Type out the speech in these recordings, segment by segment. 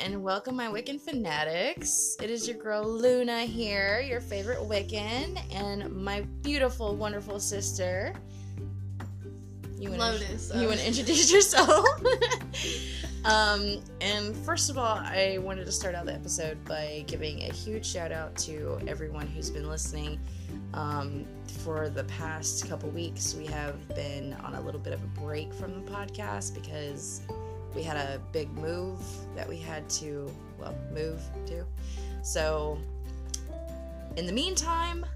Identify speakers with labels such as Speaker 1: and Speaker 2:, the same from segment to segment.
Speaker 1: and welcome, my Wiccan fanatics. It is your girl Luna here, your favorite Wiccan, and my beautiful, wonderful sister.
Speaker 2: You wanna, Lotus.
Speaker 1: You want to introduce yourself? um, and first of all, I wanted to start out the episode by giving a huge shout out to everyone who's been listening. Um, for the past couple weeks, we have been on a little bit of a break from the podcast because we had a big move that we had to, well, move to. So, in the meantime,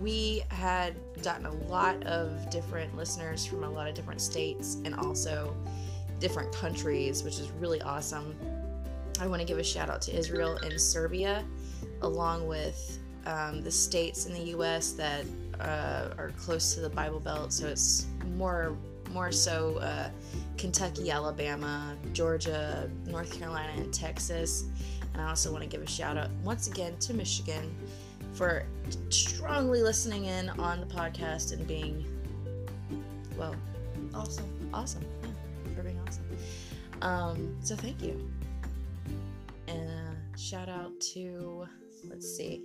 Speaker 1: we had gotten a lot of different listeners from a lot of different states and also different countries, which is really awesome. I want to give a shout out to Israel and Serbia, along with um, the states in the U.S. that uh, are close to the Bible Belt. So it's more more so uh, Kentucky, Alabama, Georgia, North Carolina, and Texas. And I also want to give a shout out once again to Michigan for strongly listening in on the podcast and being, well,
Speaker 2: awesome.
Speaker 1: Awesome. Yeah, for being awesome. Um, so thank you. And uh, shout out to, let's see,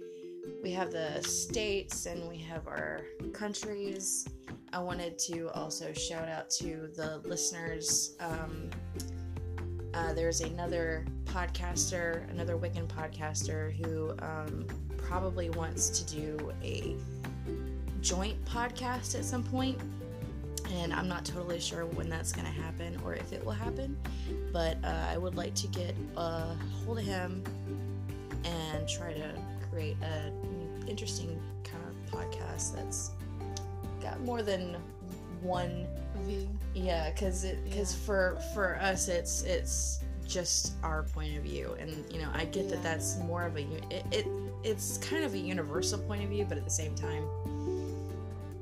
Speaker 1: we have the states and we have our countries. I wanted to also shout out to the listeners. Um, uh, there's another podcaster, another Wiccan podcaster, who um, probably wants to do a joint podcast at some point. And I'm not totally sure when that's going to happen or if it will happen. But uh, I would like to get a hold of him and try to create an interesting kind of podcast that's got more than one
Speaker 2: view.
Speaker 1: Yeah, because it because yeah. for for us it's it's just our point of view, and you know I get yeah. that that's more of a it, it it's kind of a universal point of view, but at the same time,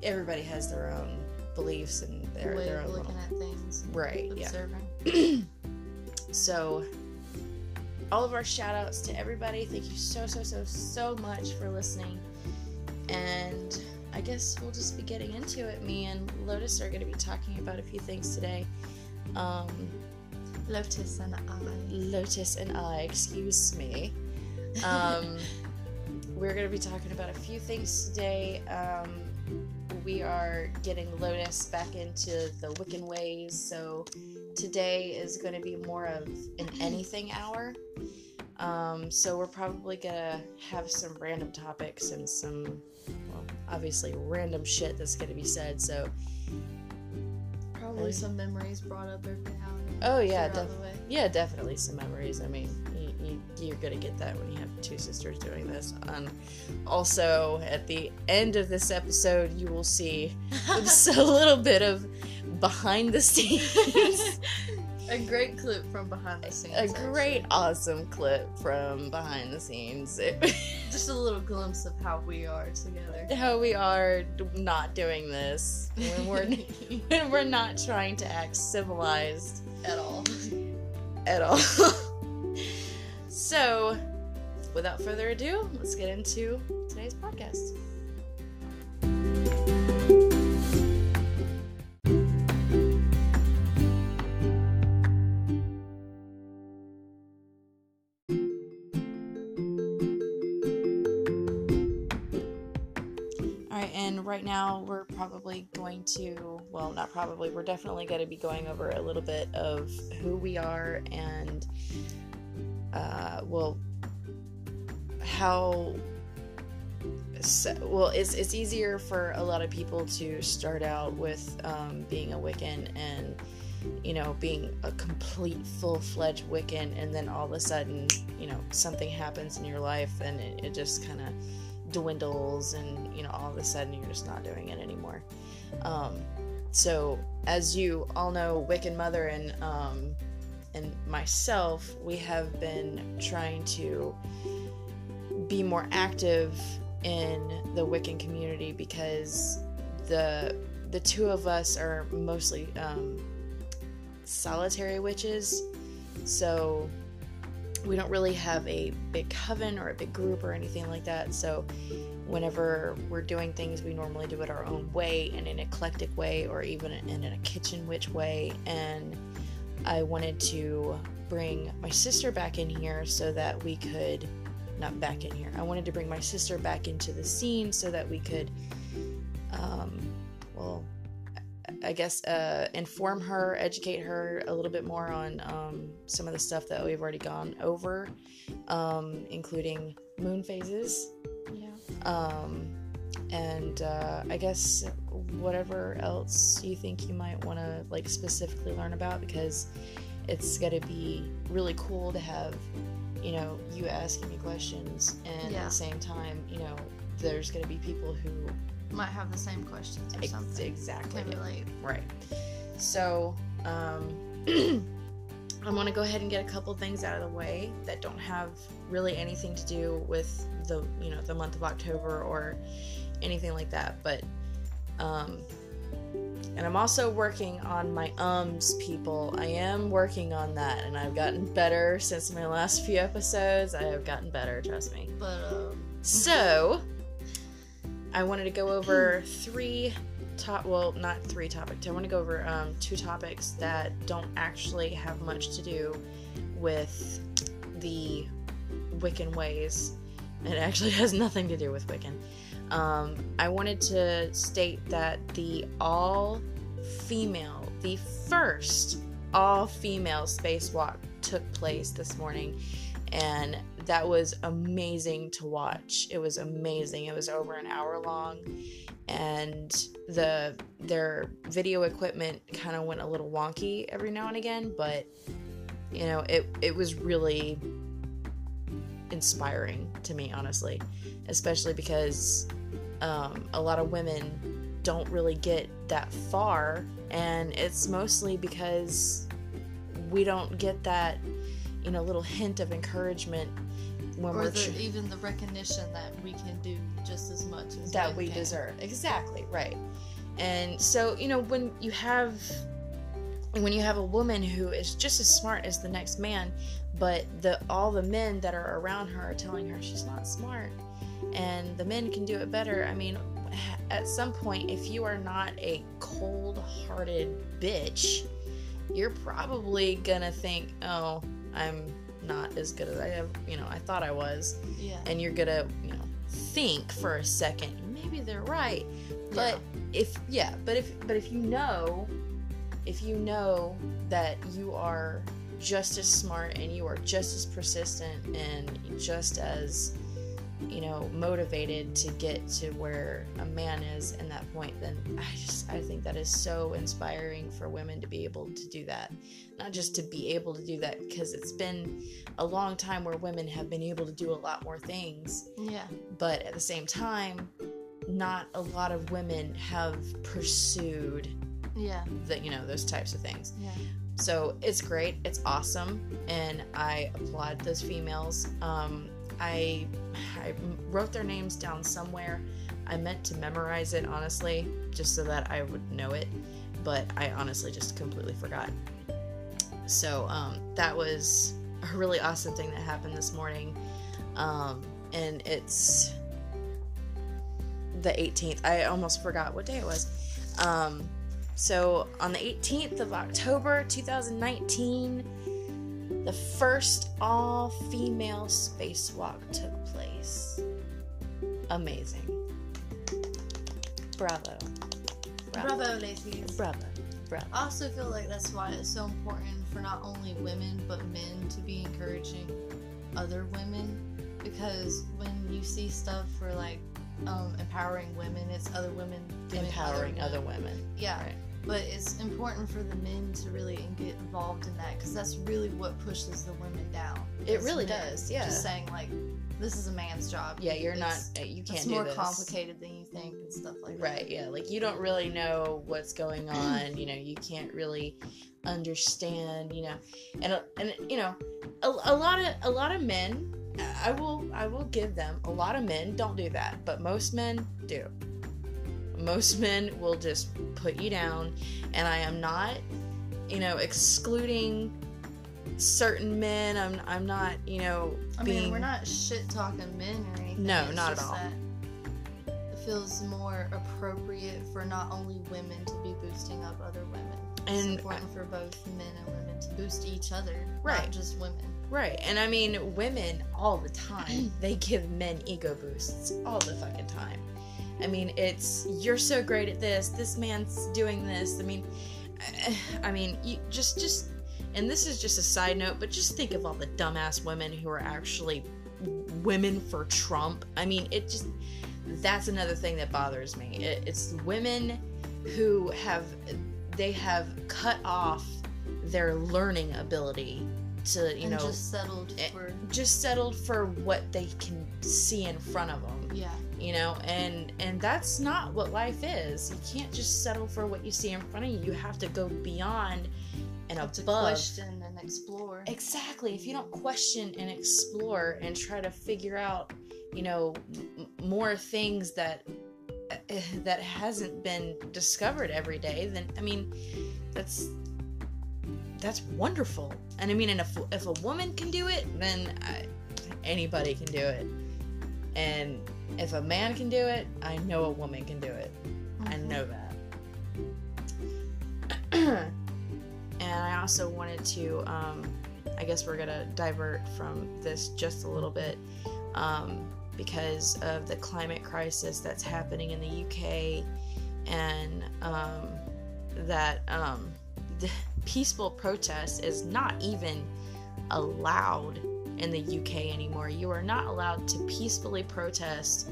Speaker 1: everybody has their own beliefs and their
Speaker 2: way
Speaker 1: their own
Speaker 2: looking little, at things,
Speaker 1: right?
Speaker 2: Observing.
Speaker 1: Yeah. so all of our shout outs to everybody. Thank you so, so, so, so much for listening. And I guess we'll just be getting into it. Me and Lotus are going to be talking about a few things today. Um,
Speaker 2: Lotus and I.
Speaker 1: Lotus and I, excuse me. Um, we're going to be talking about a few things today. Um, we are getting Lotus back into the Wiccan ways, so today is going to be more of an anything hour. Um, so we're probably gonna have some random topics and some, well, obviously random shit that's gonna be said. So
Speaker 2: probably some memories brought up every now and
Speaker 1: then. Oh yeah, def- yeah, definitely some memories. I mean, you, you, are gonna get that when you have two sisters doing this. Um, also, at the end of this episode, you will see a little bit of behind the scenes.
Speaker 2: a great clip from behind the scenes.
Speaker 1: A great, actually. awesome clip from behind the scenes.
Speaker 2: Just a little glimpse of how we are together.
Speaker 1: How we are not doing this when we're when we're not trying to act civilized
Speaker 2: at all.
Speaker 1: At all. so, without further ado, let's get into today's podcast. Right now we're probably going to, well, not probably, we're definitely going to be going over a little bit of who we are and, uh, well, how. So, well, it's, it's easier for a lot of people to start out with um, being a Wiccan and, you know, being a complete full fledged Wiccan, and then all of a sudden, you know, something happens in your life and it, it just kind of dwindles and you know all of a sudden you're just not doing it anymore. Um, so as you all know wiccan mother and um, and myself we have been trying to be more active in the wiccan community because the the two of us are mostly um, solitary witches. So we don't really have a big coven or a big group or anything like that. So, whenever we're doing things, we normally do it our own way in an eclectic way or even in a kitchen witch way. And I wanted to bring my sister back in here so that we could not back in here. I wanted to bring my sister back into the scene so that we could um, I guess uh, inform her, educate her a little bit more on um, some of the stuff that we've already gone over, um, including moon phases.
Speaker 2: Yeah.
Speaker 1: Um, and uh, I guess whatever else you think you might want to like specifically learn about because it's gonna be really cool to have you know you asking me questions and
Speaker 2: Yeah.
Speaker 1: at the same time you know there's gonna be people who
Speaker 2: Might have the same questions or
Speaker 1: ex-
Speaker 2: something.
Speaker 1: exactly
Speaker 2: Can relate.
Speaker 1: Right. So, um, I want to go ahead and get a couple things out of the way that don't have really anything to do with the, you know, the month of October or anything like that. But, um, and I'm also working on my ums, people. I am working on that, and I've gotten better since my last few episodes. I have gotten better, trust me.
Speaker 2: But um,
Speaker 1: So, I wanted to go over three top. Well, not three topics. I want to go over um, two topics that don't actually have much to do with the Wiccan ways. It actually has nothing to do with Wiccan. Um, I wanted to state that the all female, the first all female spacewalk took place this morning, and that was amazing to watch. It was amazing. It was over an hour long, and the their video equipment kind of went a little wonky every now and again, but you know, it it was really inspiring to me, honestly, especially because um, a lot of women don't really get that far, and it's mostly because we don't get that, you know, little hint of encouragement when
Speaker 2: or
Speaker 1: we're
Speaker 2: the, even the recognition that we can do just as much as
Speaker 1: that we
Speaker 2: can.
Speaker 1: deserve. Exactly, right. And so, you know, when you have when you have a woman who is just as smart as the next man, but the all the men that are around her are telling her she's not smart and the men can do it better. I mean, at some point if you are not a cold-hearted bitch, you're probably going to think, "Oh, I'm not as good as I have, you know, I thought I was."
Speaker 2: Yeah.
Speaker 1: and you're gonna you know think for a second maybe they're right but if yeah but if but if you know if you know that you are just as smart and you are just as persistent and just as you know motivated to get to where a man is in that point then i just i think that is so inspiring for women to be able to do that not just to be able to do that because it's been a long time where women have been able to do a lot more things
Speaker 2: Yeah.
Speaker 1: but at the same time not a lot of women have pursued
Speaker 2: Yeah.
Speaker 1: that you know those types of things
Speaker 2: Yeah.
Speaker 1: so it's great it's awesome and i applaud those females um, I, I wrote their names down somewhere. I meant to memorize it honestly just so that i would know it but i honestly just completely forgot. So um, that was a really awesome thing that happened this morning. Um, and it's the 18th i almost forgot what day it was. Um, so on the 18th of October 2019, the first all female spacewalk took place. Amazing. Bravo.
Speaker 2: Bravo, ladies.
Speaker 1: Bravo. Bravo.
Speaker 2: I also feel like that's why it's so important for not only women but men to be encouraging other women because when you see stuff for like um, empowering women, it's other women doing
Speaker 1: Empowering other women.
Speaker 2: Yeah,
Speaker 1: Right.
Speaker 2: But it's important for the men to really get involved in that because that's really what pushes the women down.
Speaker 1: It really does, yeah.
Speaker 2: Just saying like, this is a man's job.
Speaker 1: Yeah, you're not,
Speaker 2: It's-
Speaker 1: uh, you can't
Speaker 2: It's more
Speaker 1: this.
Speaker 2: complicated than you think and stuff like that.
Speaker 1: Right, yeah. Like you don't really know what's going on, you know, you can't really understand, you know. And uh, and you know, a, a lot of a lot of men I will I will give them a lot of men don't do that, but most men do. Most men will just put you down and I am not, you know, excluding certain men. I'm I'm not, you know,
Speaker 2: I
Speaker 1: being
Speaker 2: mean, we're not shit talking men or anything.
Speaker 1: No,
Speaker 2: it's
Speaker 1: not at all.
Speaker 2: It feels more appropriate for not only women to be boosting up other women. it's
Speaker 1: And- uh,
Speaker 2: important for both men and women to boost each other,
Speaker 1: Right.
Speaker 2: not just women.
Speaker 1: Right, and I mean, women all the time, they give men ego boosts all the fucking time. I mean, it's, you're so great at this, this man's doing this. I mean, I mean, you just, just, and this is just a side note, but just think of all the dumbass women who are actually women for Trump. I mean, it just, that's another thing that bothers me. It, it's women who have, they have cut off their learning ability to, you
Speaker 2: and
Speaker 1: know,
Speaker 2: just settled
Speaker 1: eh,
Speaker 2: for
Speaker 1: just settled for what they can see in front of them
Speaker 2: yeah.
Speaker 1: You know and and that's not what life is. You can't just settle for what you see in front of you. You have to go beyond and
Speaker 2: Have to
Speaker 1: above.
Speaker 2: question and explore.
Speaker 1: exactly. If you don't question and explore and try to figure out you know m- more things that eh, that hasn't been discovered every day then i mean that's that's wonderful. And i mean and if, if a woman can do it then I, anybody can do it. And if a man can do it i know a woman can do it I
Speaker 2: Mhm.
Speaker 1: know that. and I also wanted to, um, I guess we're gonna divert from this just a little bit um, because of the climate crisis that's happening in the UK and um, that um, the peaceful protest is not even allowed in the UK anymore. You are not allowed to peacefully protest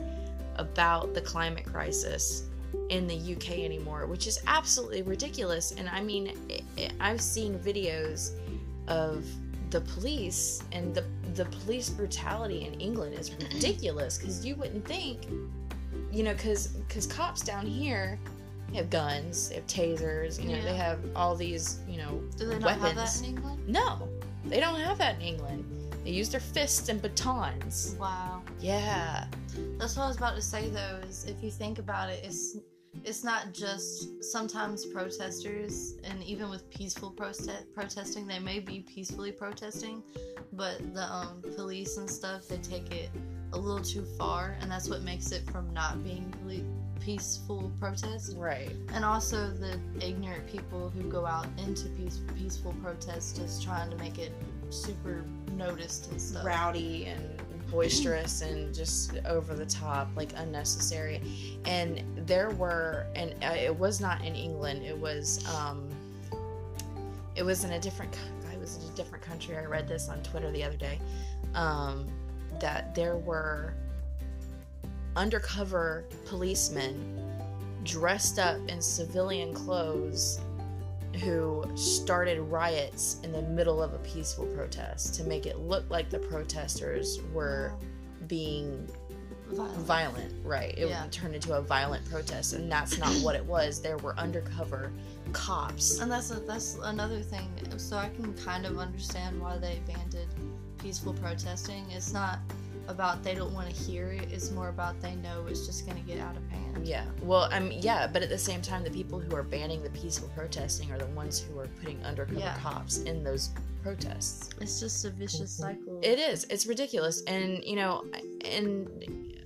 Speaker 1: about the climate crisis in the UK anymore, which is absolutely ridiculous. And I mean, I've seen videos of the police and the the police brutality in England is ridiculous because you wouldn't think, you know, because because cops down here have guns, they have tasers, you know, they have all these, you know,
Speaker 2: Do they not
Speaker 1: weapons.
Speaker 2: have that in England?
Speaker 1: No, they don't have that in England. They use their fists and batons.
Speaker 2: Wow.
Speaker 1: Yeah.
Speaker 2: That's what I was about to say though, is if you think about it, it's it's not just sometimes protesters and even with peaceful protest protesting, they may be peacefully protesting, but the um, police and stuff they take it a little too far, and that's what makes it from not being peaceful protest.
Speaker 1: Right.
Speaker 2: And also the ignorant people who go out into peace, peaceful protests just trying to make it super noticed and stuff.
Speaker 1: rowdy and boisterous and just over the top, like unnecessary. And there were, and uh, it was not in England. It was, um, it was in a different. I was in a different country. I read this on Twitter the other day. Um, that there were undercover policemen dressed up in civilian clothes who started riots in the middle of a peaceful protest to make it look like the protesters were being
Speaker 2: Violent.
Speaker 1: violent right it
Speaker 2: Yeah.
Speaker 1: turned into a violent protest and that's not what it was there were undercover cops
Speaker 2: And that's a, that's another thing. So I can kind of understand why they banded peaceful protesting. It's not about they don't want to hear it. It's more about they know it's just gonna get out of hand.
Speaker 1: yeah well i mean yeah but at the same time the people who are banning the peaceful protesting are the ones who are putting undercover
Speaker 2: Yeah.
Speaker 1: cops in those protests
Speaker 2: It's just a vicious mhm. cycle.
Speaker 1: It is. It's ridiculous. And, you know, and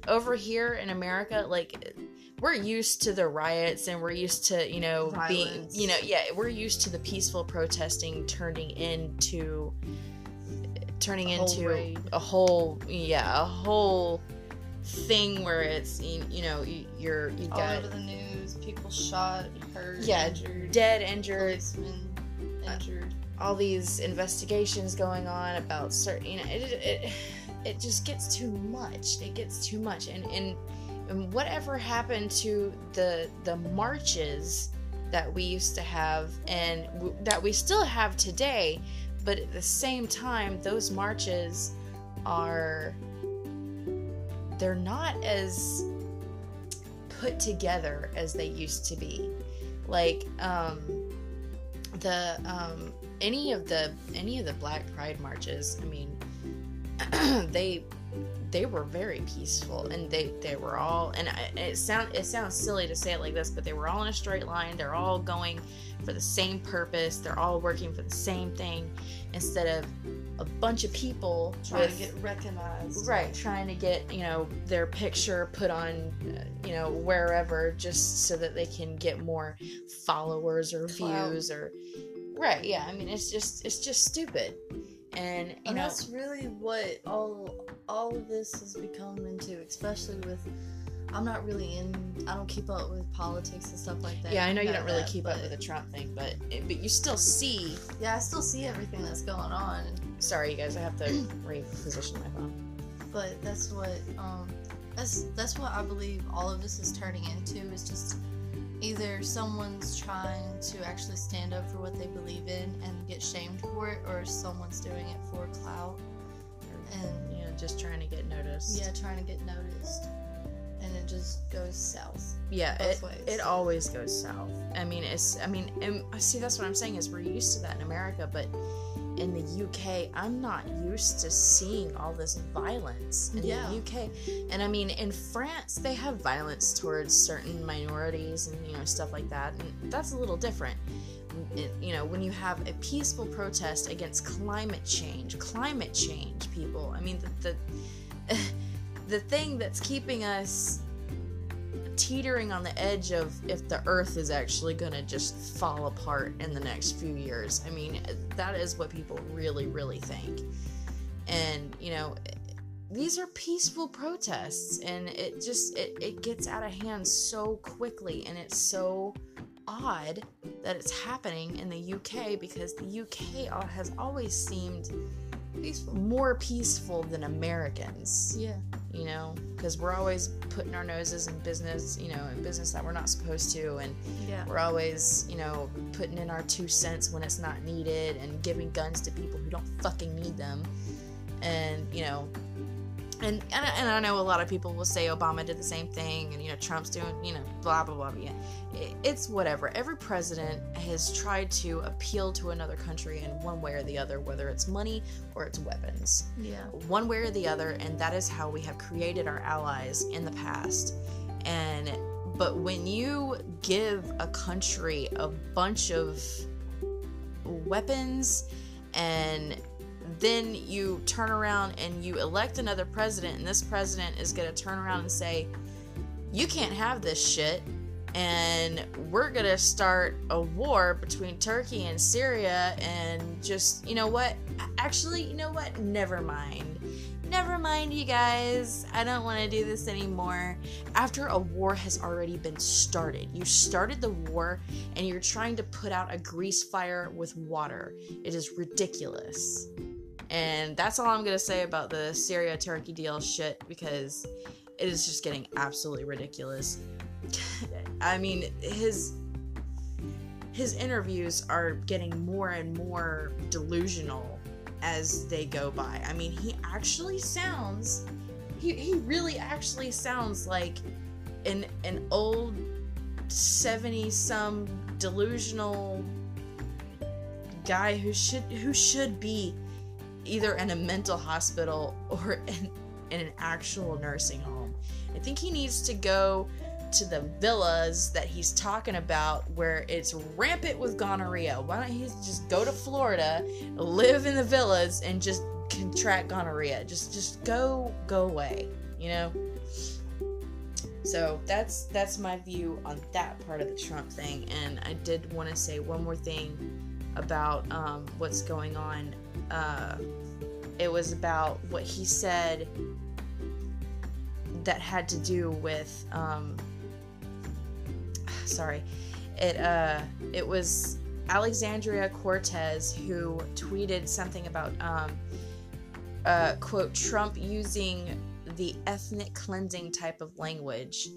Speaker 1: over here in America, like, we're used to the riots and we're used to, you know, being, you know, yeah, we're used to the peaceful protesting turning into, turning
Speaker 2: A
Speaker 1: into
Speaker 2: raid.
Speaker 1: a whole, yeah, a whole thing where it's, you, you know, you, you're, you
Speaker 2: all
Speaker 1: got
Speaker 2: over the news. People shot, hurt,
Speaker 1: Yeah,
Speaker 2: injured,
Speaker 1: dead, injured,
Speaker 2: policemen uh, injured.
Speaker 1: all these investigations going on about certain you know it, it it just gets too much it gets too much and and, and whatever happened to the the marches that we used to have and w- that we still have today but at the same time those marches are they're not as put together as they used to be. Like um the um any of the any of the black pride marches i mean they they were very peaceful and they they were all and it sound it sounds silly to say it like this but they were all in a straight line. They're all going for the same purpose. They're all working for the same thing instead of a bunch of people
Speaker 2: Trying
Speaker 1: with-
Speaker 2: to get recognized.
Speaker 1: right trying to get you know their picture put on you know wherever just so that they can get more followers or views or right yeah i mean it's just it's just stupid and you
Speaker 2: And
Speaker 1: know
Speaker 2: that's really what all all of this has become into, especially with. I'm not really in. I don't keep up with politics and stuff like that.
Speaker 1: yeah i know you don't really
Speaker 2: that,
Speaker 1: keep up with the trump thing but it, but you still see
Speaker 2: Yeah, I still see everything that's going on,
Speaker 1: sorry you guys i have to reposition my phone
Speaker 2: but that's what um, that's that's what I believe all of this is turning into is just either someone's trying to actually stand up for what they believe in and get shamed for it, or someone's doing it for clout and
Speaker 1: you know just trying to get noticed
Speaker 2: yeah, trying to get noticed, and it just goes south.
Speaker 1: yeah it,
Speaker 2: ways.
Speaker 1: it always goes south i mean it's i mean and uh, see that's what i'm saying is we're used to that in america but in the uk i'm not used to seeing all this violence in
Speaker 2: Yeah.
Speaker 1: the uk and i mean in france they have violence towards certain minorities and you know stuff like that and that's a little different It- you know when you have a peaceful protest against climate change climate change people i mean the the, the thing that's keeping us teetering on the edge of if the earth is actually going to just fall apart in the next few years. I mean, that is what people really, really think. And, you know, these are peaceful protests and it just it, it gets out of hand so quickly and it's so odd that it's happening in the UK because the UK has always seemed
Speaker 2: Peaceful.
Speaker 1: more peaceful than Americans
Speaker 2: Yeah.
Speaker 1: you know because we're always putting our noses in business you know in business that we're not supposed to and
Speaker 2: Yeah.
Speaker 1: we're always you know putting in our two cents when it's not needed and giving guns to people who don't fucking need them and you know and, and, I- and I know a lot of people will say Obama did the same thing, and you know Trump's doing, you know, blah blah blah. Yeah, It- it's whatever. Every president has tried to appeal to another country in one way or the other, whether it's money or it's weapons
Speaker 2: Yeah.
Speaker 1: one way or the other and that is how we have created our allies in the past and but when you give a country a bunch of weapons and then you turn around and you elect another president and this president is going to turn around and say you can't have this shit and we're going to start a war between Turkey and Syria and just you know what? Actually you know what? Never mind. Never mind you guys. I don't want to do this anymore. After a war has already been started you started the war and you're trying to put out a grease fire with water. It is ridiculous and that's all i'm going to say about the syria turkey deal shit because it is just getting absolutely ridiculous i mean his his interviews are getting more and more delusional as they go by. I mean, he actually sounds he, he really actually sounds like an an old 70 some delusional guy who should who should be either in a mental hospital or in, in an actual nursing home. I think he needs to go to the villas that he's talking about where it's rampant with gonorrhea. Why don't he just go to Florida, live in the villas, and just contract gonorrhea? Just just go go away, you know? So that's that's my view on that part of the Trump thing. And I did want to say one more thing about um, what's going on. Uh, it was about what he said that had to do with um, sorry it uh it was alexandria cortez who tweeted something about um uh quote trump using the ethnic cleansing type of language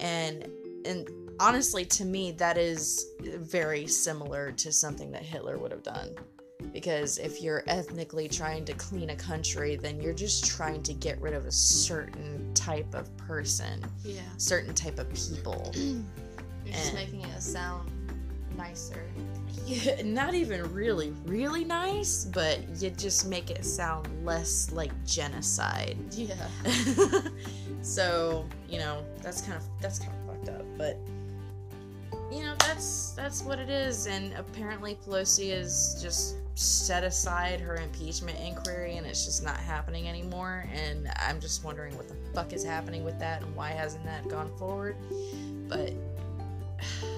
Speaker 1: and and honestly to me that is very similar to something that hitler would have done because if you're ethnically trying to clean a country then you're just trying to get rid of a certain type of person
Speaker 2: Yeah.
Speaker 1: certain type of people
Speaker 2: You're just
Speaker 1: And-
Speaker 2: making it sound nicer.
Speaker 1: Yeah, not even really, really nice, but you just make it sound less like genocide.
Speaker 2: Yeah.
Speaker 1: so you know that's kind of that's kind of fucked up, but that's that's what it is. And apparently Pelosi has just set aside her impeachment inquiry, and it's just not happening anymore. And I'm just wondering what the fuck is happening with that, and why hasn't that gone forward? But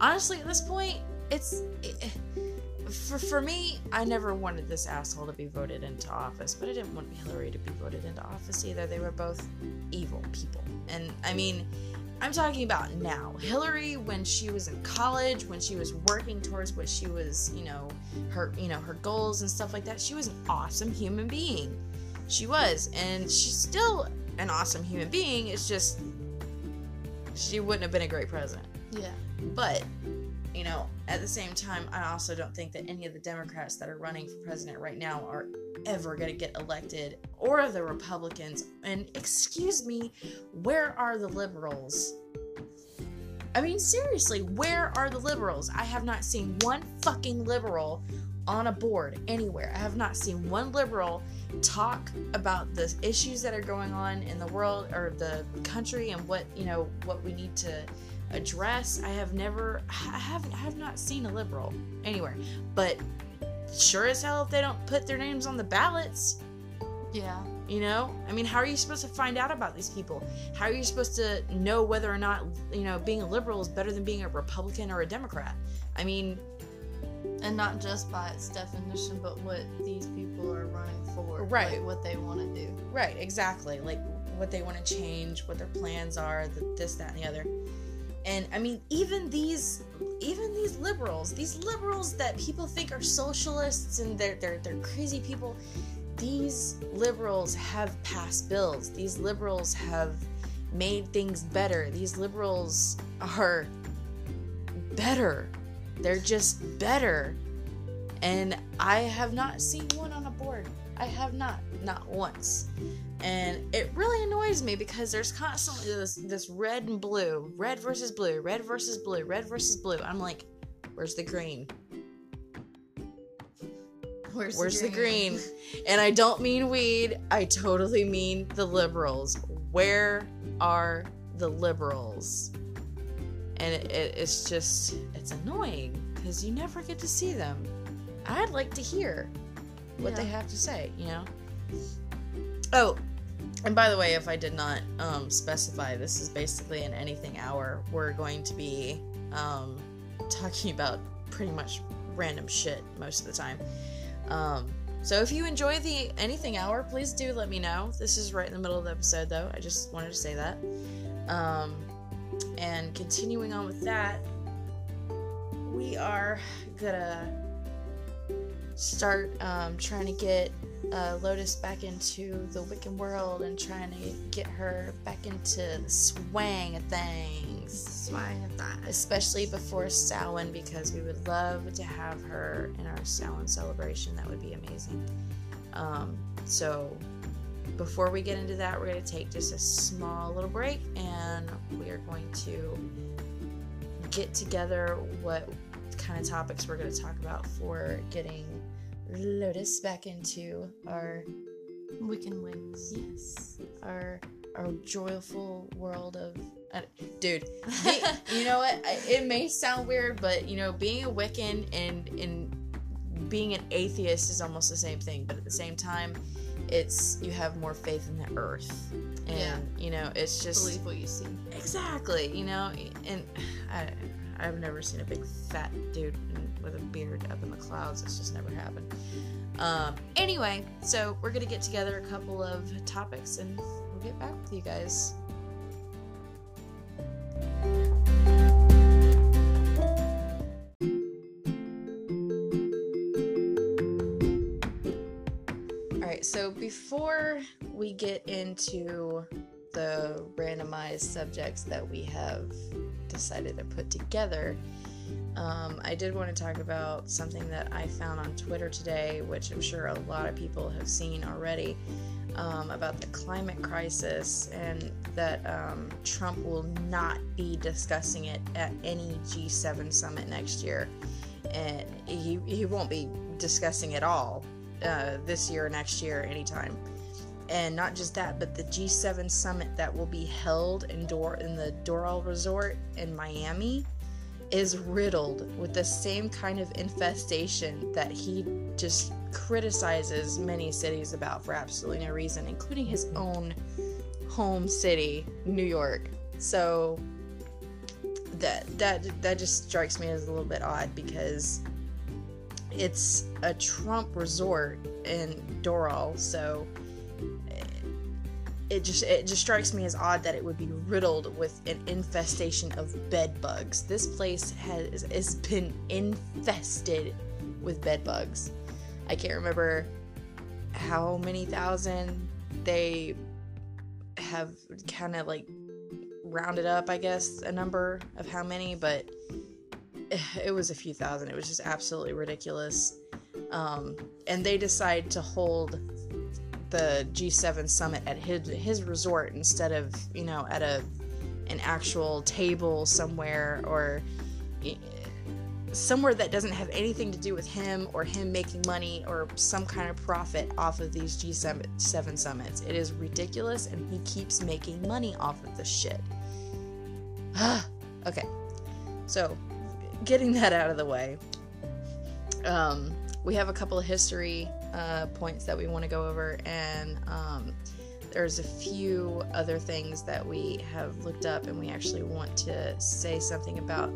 Speaker 1: honestly, at this point, it's. It, for, for me, I never wanted this asshole to be voted into office, but I didn't want Hillary to be voted into office either. They were both evil people. And I mean, I'm talking about now. Hillary, when she was in college, when she was working towards what she was, you know, her, you know, her goals and stuff like that, she was an awesome human being. She was, and she's still an awesome human being. It's just she wouldn't have been a great president.
Speaker 2: Yeah.
Speaker 1: But, you know, at the same time, I also don't think that any of the Democrats that are running for president right now are ever going to get elected, or the Republicans. And excuse me, where are the liberals? I mean, seriously, where are the liberals? I have not seen one fucking liberal on a board anywhere. I have not seen one liberal talk about the issues that are going on in the world or the country and what, you know, what we need to address. I have never I have I have not seen a liberal anywhere. But sure as hell if they don't put their names on the ballots,
Speaker 2: Yeah.
Speaker 1: you know? I mean, how are you supposed to find out about these people? How are you supposed to know whether or not, you know, being a liberal is better than being a Republican or a Democrat? I mean,
Speaker 2: And not just by its definition, but what these people are running for.
Speaker 1: Right.
Speaker 2: Like what they want to do.
Speaker 1: Right, exactly. Like what they want to change, what their plans are, the, this, that, and the other. And I mean, even these, even these liberals, these liberals that people think are socialists and they're they're they're crazy people. These liberals have passed bills. These liberals have made things better. These liberals are better. They're just better. And I have not seen one on a board. I have not, not once. And it really annoys me because there's constantly this this red and blue, red versus blue, red versus blue, red versus blue. I'm like, where's the green?
Speaker 2: Where's,
Speaker 1: Where's the green? And I don't mean weed, I totally mean the liberals. Where are the liberals? And it, it, it's just, it's annoying because you never get to see them. I'd like to hear what they have to say, you know? Oh, and by the way, if I did not um, specify, this is basically an anything hour. We're going to be um, talking about pretty much random shit most of the time. Um, so if you enjoy the anything hour, please do let me know. This is right in the middle of the episode, though. I just wanted to say that. Um, and continuing on with that, we are gonna start um, trying to get uh, Lotus back into the Wiccan world and trying to get her back into the swang of things
Speaker 2: Swine of that.
Speaker 1: especially before Samhain because we would love to have her in our Samhain celebration. That would be amazing. Um, so, before we get into that, we're going to take just a small little break and we are going to get together what kind of topics we're going to talk about for getting Lotus back into our
Speaker 2: Wiccan wings.
Speaker 1: yes our our joyful world of uh, dude be- you know what I, it may sound weird but you know being a wiccan and and being an atheist is almost the same thing but at the same time it's you have more faith in the earth and
Speaker 2: Yeah.
Speaker 1: you know it's just
Speaker 2: Believe what you see.
Speaker 1: exactly you know and i i've never seen a big fat dude with a beard up in the clouds. It's just never happened. Um anyway so we're gonna get together a couple of topics and we'll get back with you guys. All right so before we get into the randomized subjects that we have decided to put together, um, I did want to talk about something that I found on Twitter today, which I'm sure a lot of people have seen already. um, about the climate crisis and that um, Trump will not be discussing it at any G7 summit next year. And he, he won't be discussing it all uh, this year or next year anytime. And not just that, but the G7 summit that will be held in, Dor- in the Doral Resort in Miami is riddled with the same kind of infestation that he just criticizes many cities about for absolutely no reason, including his own home city, New York. So that that that just strikes me as a little bit odd because it's a Trump resort in Doral, so it just it just strikes me as odd that it would be riddled with an infestation of bed bugs. This place has has been infested with bed bugs. I can't remember how many thousand they have kind of like rounded up, I guess, a number of how many, but it was a few thousand. It was just absolutely ridiculous. Um, and they decide to hold the G7 summit at his, his resort instead of, you know, at a an actual table somewhere or somewhere that doesn't have anything to do with him or him making money or some kind of profit off of these G7 summits. It is ridiculous and he keeps making money off of this shit. okay. So, getting that out of the way. Um, we have a couple of history uh, points that we want to go over, and um, there's a few other things that we have looked up and we actually want to say something about.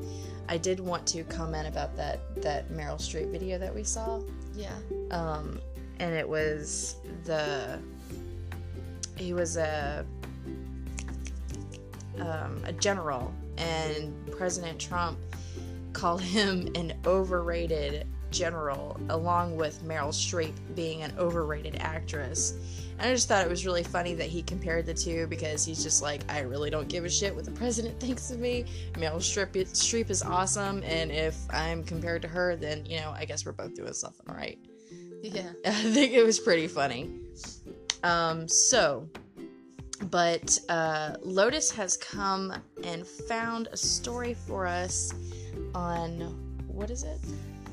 Speaker 1: I did want to comment about that that Meryl Streep video that we saw.
Speaker 2: Yeah.
Speaker 1: Um, and it was the he was a um, a general, and President Trump called him an overrated general, along with Meryl Streep being an overrated actress. And I just thought it was really funny that he compared the two because he's just like, I really don't give a shit what the president thinks of me. Meryl Streep, Streep is awesome, and if I'm compared to her, then, you know, I guess we're both doing something right.
Speaker 2: Yeah.
Speaker 1: I think it was pretty funny. Um, so, but uh, Lotus has come and found a story for us on what is it?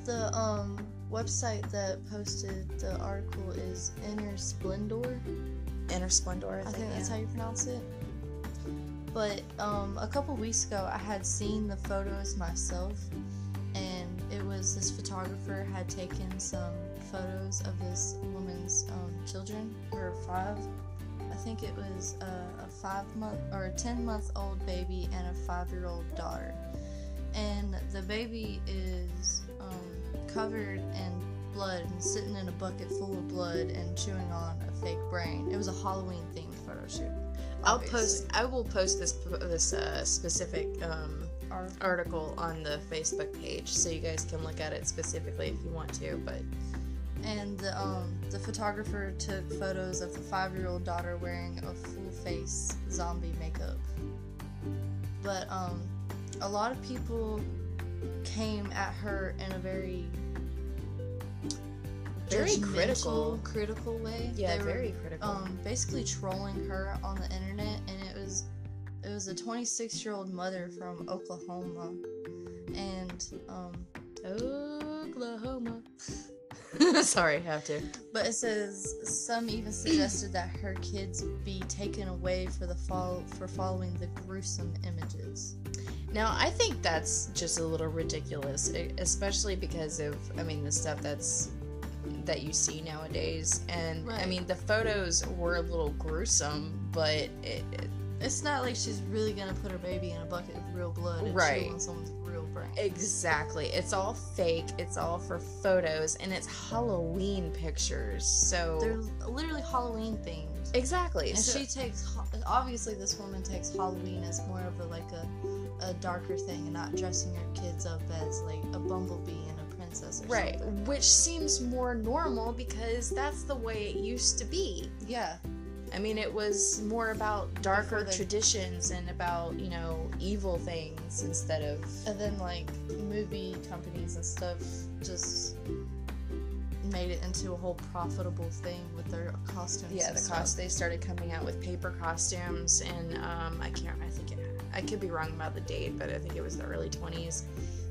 Speaker 2: The um website that posted the article is Inner Splendor.
Speaker 1: Inner Splendor. I,
Speaker 2: I
Speaker 1: think,
Speaker 2: think that's
Speaker 1: yeah.
Speaker 2: how you pronounce it. But um, a couple weeks ago, I had seen the photos myself, and it was this photographer had taken some photos of this woman's um, children, her five. I think it was a, a five month or a ten month old baby and a five year old daughter, and the baby is covered in blood and sitting in a bucket full of blood and chewing on a fake brain. It was a Halloween themed photo shoot.
Speaker 1: I'll
Speaker 2: obviously.
Speaker 1: post. I will post this this uh, specific um,
Speaker 2: Our-
Speaker 1: article on the Facebook page so you guys can look at it specifically if you want to. But
Speaker 2: and the, um, the photographer took photos of the five-year-old daughter wearing a full-face zombie makeup. But um, a lot of people came at her in a very
Speaker 1: Very critical.
Speaker 2: critical way.
Speaker 1: yeah,
Speaker 2: They were,
Speaker 1: very critical.
Speaker 2: um, basically trolling her on the internet, and it was it was a 26 year old mother from Oklahoma, and um,
Speaker 1: Oklahoma. Sorry, have to.
Speaker 2: But it says some even suggested that her kids be taken away for the fall for following the gruesome images.
Speaker 1: Now, I think that's just a little ridiculous, especially because of, I mean, the stuff that's that you see nowadays. And I mean, the photos were a little gruesome, but it, it-
Speaker 2: It's not like she's really gonna put her baby in a bucket of real blood and
Speaker 1: Right.
Speaker 2: someone's real brain.
Speaker 1: exactly, it's all fake. It's all for photos, and it's Halloween pictures. So
Speaker 2: They're literally Halloween themed.
Speaker 1: exactly.
Speaker 2: And
Speaker 1: so-
Speaker 2: she takes obviously this woman takes Halloween as more of a like a, a darker thing and not dressing your kids up as like a bumblebee and a princess or
Speaker 1: right,
Speaker 2: something.
Speaker 1: which seems more normal because that's the way it used to be.
Speaker 2: Yeah.
Speaker 1: I mean, it was more about darker
Speaker 2: they-
Speaker 1: traditions and about, you know, evil things instead of.
Speaker 2: And then like movie companies and stuff just made it into a whole profitable thing with their costumes.
Speaker 1: Yeah, the
Speaker 2: stuff.
Speaker 1: cost they started coming out with paper costumes, and um, I can't. I think it, I could be wrong about the date, but I think it was the early twenties.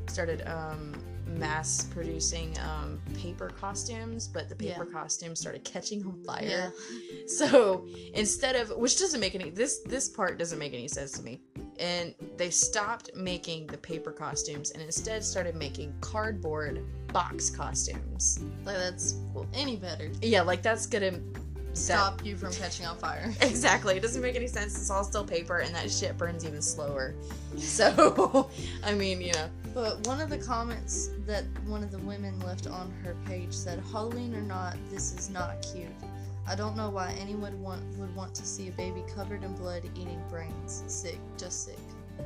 Speaker 1: Started um, mass producing um, paper costumes, but the paper costumes started catching on fire.
Speaker 2: Yeah.
Speaker 1: So instead of which doesn't make any this this part doesn't make any sense to me. And they stopped making the paper costumes and instead started making cardboard box costumes.
Speaker 2: Like that's well, any better.
Speaker 1: Yeah, like that's gonna
Speaker 2: Stop you from catching on fire.
Speaker 1: Exactly. It doesn't make any sense. It's all still paper and that shit burns even slower. So I mean, you know.
Speaker 2: But one of the comments that one of the women left on her page said, "Halloween or not, this is not cute. I don't know why anyone want, would want to see a baby covered in blood eating brains. Sick, just sick."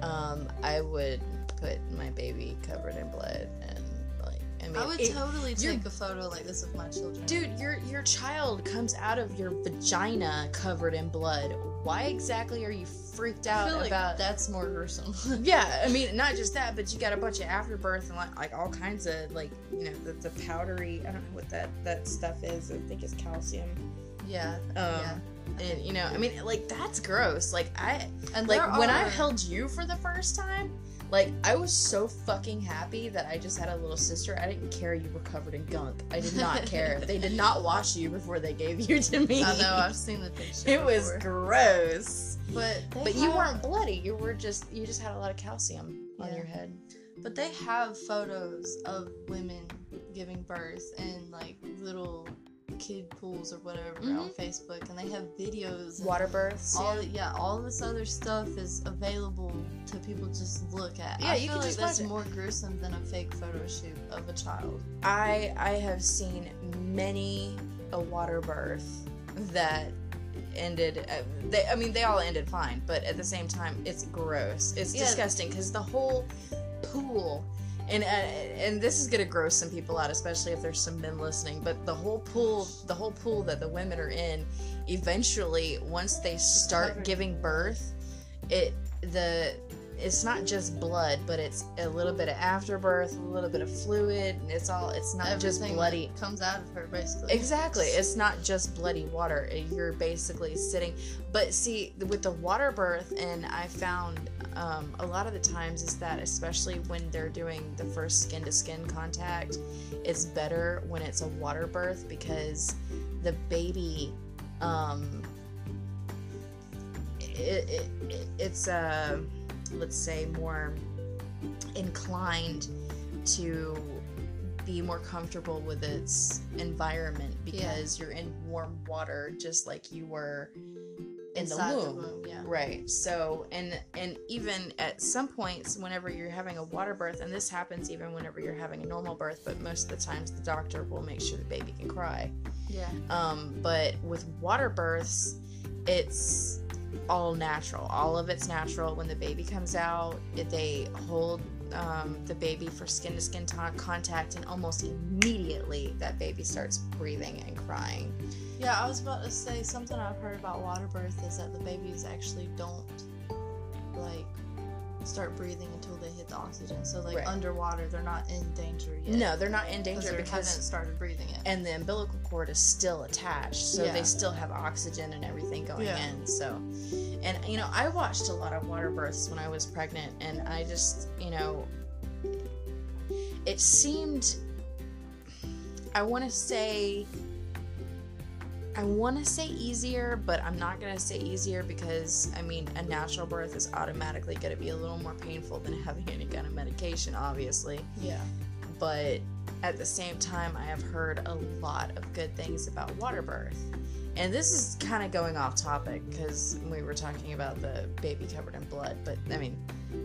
Speaker 1: Um, I would put my baby covered in blood and I mean
Speaker 2: I would
Speaker 1: it-
Speaker 2: totally take a photo like this of my children.
Speaker 1: Dude, your your child comes out of your vagina covered in blood. Why exactly are you freaked
Speaker 2: I
Speaker 1: out
Speaker 2: like
Speaker 1: about?
Speaker 2: that's more gruesome.
Speaker 1: Yeah, I mean, not just that, but you got a bunch of afterbirth and like, like all kinds of like you know the, the powdery. I don't know what that that stuff is. I think it's calcium.
Speaker 2: yeah,
Speaker 1: Um,
Speaker 2: yeah.
Speaker 1: and you know, I mean, like that's gross. Like I
Speaker 2: And
Speaker 1: like when I held you for the first time. Like I was so fucking happy that I just had a little sister. I didn't care you were covered in gunk. I did not care. they did not wash you before they gave you to me.
Speaker 2: I know I've seen the picture.
Speaker 1: it was gross.
Speaker 2: but they
Speaker 1: But you weren't bloody. You were just you just had a lot of calcium on your head.
Speaker 2: But they have photos of women giving birth and like little kid pools or whatever on Facebook, and they have videos.
Speaker 1: Water births.
Speaker 2: all
Speaker 1: yeah.
Speaker 2: yeah, all this other stuff is available to people just look at.
Speaker 1: Yeah,
Speaker 2: I
Speaker 1: you
Speaker 2: feel
Speaker 1: can
Speaker 2: like
Speaker 1: just
Speaker 2: that's
Speaker 1: watch
Speaker 2: more gruesome than a fake photo shoot of a child.
Speaker 1: I I have seen many a water birth that ended uh, they I mean they all ended fine but at the same time it's gross it's
Speaker 2: Yeah.
Speaker 1: disgusting because the whole pool and uh, and this is gonna gross some people out especially if there's some men listening but the whole pool the whole pool that the women are in eventually once they start giving birth it the it's not just blood but it's a little bit of afterbirth a little bit of fluid and it's all it's not just bloody
Speaker 2: comes out of her basically.
Speaker 1: Exactly. It's not just bloody water. You're basically sitting. But see, with the water birth, and I found um, a lot of the times is that, especially when they're doing the first skin to skin contact, it's better when it's a water birth because the baby, um, it, it, it, it's uh, let's say more inclined to be more comfortable with its environment because you're in warm water just like you were in
Speaker 2: Inside
Speaker 1: the womb.
Speaker 2: yeah.
Speaker 1: Right. So and and even at some points whenever you're having a water birth and this happens even whenever you're having a normal birth, but most of the times the doctor will make sure the baby can cry.
Speaker 2: Yeah.
Speaker 1: Um, but with water births, it's all natural. All of it's natural. When the baby comes out, they hold um, the baby for skin to skin contact, and almost immediately that baby starts breathing and crying.
Speaker 2: Yeah, I was about to say something I've heard about water birth is that the babies actually don't like start breathing until they hit the oxygen. So like
Speaker 1: Right.
Speaker 2: underwater, they're not in danger yet.
Speaker 1: No, they're not in danger because
Speaker 2: haven't started breathing yet.
Speaker 1: and the umbilical cord is still attached so
Speaker 2: Yeah.
Speaker 1: they still have oxygen and everything going
Speaker 2: Yeah.
Speaker 1: in so and you know i watched a lot of water births when i was pregnant and i just you know it seemed i want to say I want to say easier, but I'm not going to say easier because, I mean, a natural birth is automatically going to be a little more painful than having any kind of medication, obviously
Speaker 2: yeah.
Speaker 1: but at the same time, I have heard a lot of good things about water birth. And this is kind of going off topic because we were talking about the baby covered in blood, but I mean,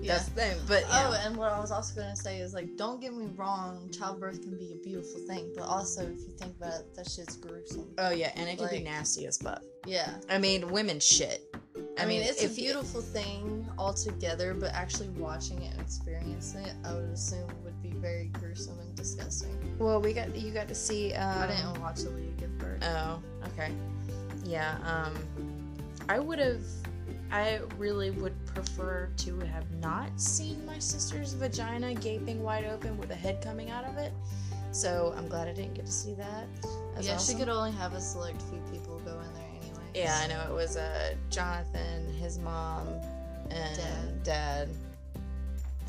Speaker 2: Yeah.
Speaker 1: that's the thing. But
Speaker 2: Oh,
Speaker 1: yeah.
Speaker 2: and what I was also gonna say is like, don't get me wrong, childbirth can be a beautiful thing, but also if you think about it, that shit's gruesome.
Speaker 1: oh yeah, and it can be
Speaker 2: like-
Speaker 1: nasty as fuck.
Speaker 2: Yeah.
Speaker 1: I mean, women shit.
Speaker 2: I, mean, it's a beautiful thing altogether, but actually watching it and experiencing it, I would assume would be very gruesome and disgusting.
Speaker 1: well, we got you got to see. Um,
Speaker 2: I didn't watch Aaliyah give birth.
Speaker 1: Oh, okay. Yeah, um I would have I really would prefer to have not seen my sister's vagina gaping wide open with a head coming out of it. So I'm glad I didn't get to see that. That's
Speaker 2: yeah,
Speaker 1: awesome.
Speaker 2: she could only have a select few people go in there anyway.
Speaker 1: Yeah, I know it was uh, Jonathan, his mom, and
Speaker 2: Dad.
Speaker 1: dad.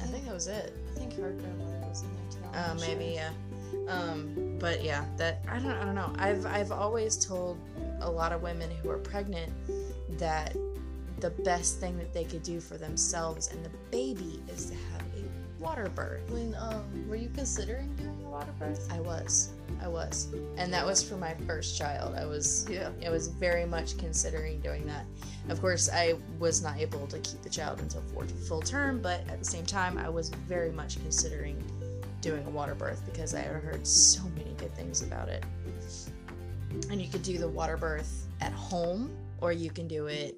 Speaker 1: I think that was it.
Speaker 2: I think her grandmother was in there too. I'm
Speaker 1: Uh, maybe
Speaker 2: sure.
Speaker 1: yeah. Um, but yeah, that I don't I don't know. I've I've always told a lot of women who are pregnant that the best thing that they could do for themselves and the baby is to have a water birth.
Speaker 2: When um, were you considering doing a water birth?
Speaker 1: I was, I was, and that was for my first child. I was
Speaker 2: Yeah.
Speaker 1: I was very much considering doing that. Of course, I was not able to keep the child until full, full term, but at the same time, I was very much considering doing a water birth because I had heard so many good things about it. And you could do the water birth at home, or you can do it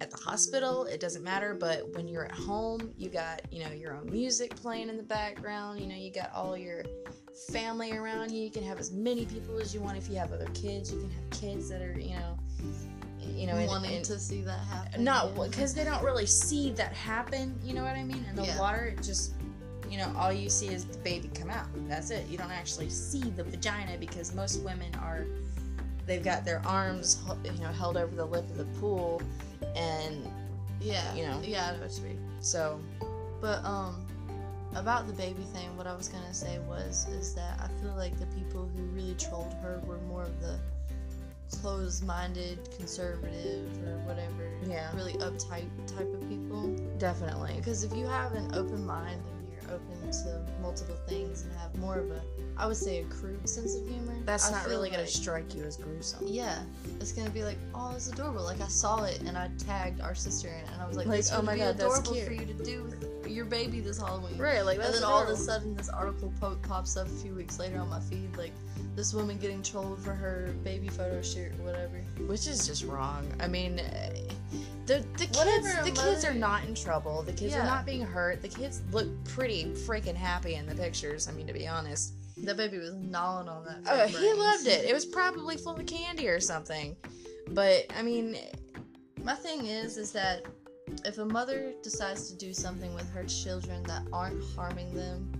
Speaker 1: at the hospital. It doesn't matter, but when you're at home, you got, you know, your own music playing in the background, you know, you got all your family around you. You can have as many people as you want. If you have other kids, you can have kids that are, you know, you know, in-
Speaker 2: wanting
Speaker 1: in-
Speaker 2: to see that happen.
Speaker 1: not
Speaker 2: yeah.
Speaker 1: because they don't really see that happen. You know what I mean? In the
Speaker 2: Yeah.
Speaker 1: water, it just, you know, all you see is the baby come out. That's it. You don't actually see the vagina because most women are, they've got their arms, you know, held over the lip of the pool, and
Speaker 2: yeah,
Speaker 1: you know.
Speaker 2: yeah, I know what you mean.
Speaker 1: so
Speaker 2: But um, about the baby thing, what I was gonna say was is that I feel like the people who really trolled her were more of the closed-minded, conservative, or whatever,
Speaker 1: Yeah.
Speaker 2: really uptight type of people.
Speaker 1: definitely,
Speaker 2: Because if you have an open mind and you're open to multiple things and have more of a, I would say, a crude sense of humor,
Speaker 1: that's
Speaker 2: I
Speaker 1: not really gonna strike you as gruesome.
Speaker 2: Yeah, it's gonna be like, oh, it's adorable. Like I saw it and I tagged our sister in it, and I was like,
Speaker 1: Like,
Speaker 2: this
Speaker 1: oh
Speaker 2: would
Speaker 1: my
Speaker 2: be
Speaker 1: God, that's
Speaker 2: adorable
Speaker 1: cute.
Speaker 2: for you to do with your baby this Halloween.
Speaker 1: Right, like
Speaker 2: And then all of a sudden, this article po- pops up a few weeks later on my feed, like this woman getting trolled for her baby photo shoot or whatever.
Speaker 1: which is just wrong. I mean, eh, the the kids
Speaker 2: Whatever,
Speaker 1: the kids
Speaker 2: mother-
Speaker 1: are not in trouble. The kids are not being hurt. The kids look pretty freaking happy in the pictures. I mean, to be honest,
Speaker 2: That baby was gnawing on that.
Speaker 1: oh, he
Speaker 2: brains.
Speaker 1: loved it. It was probably full of candy or something. But I mean,
Speaker 2: My thing is, is that if a mother decides to do something with her children that aren't harming them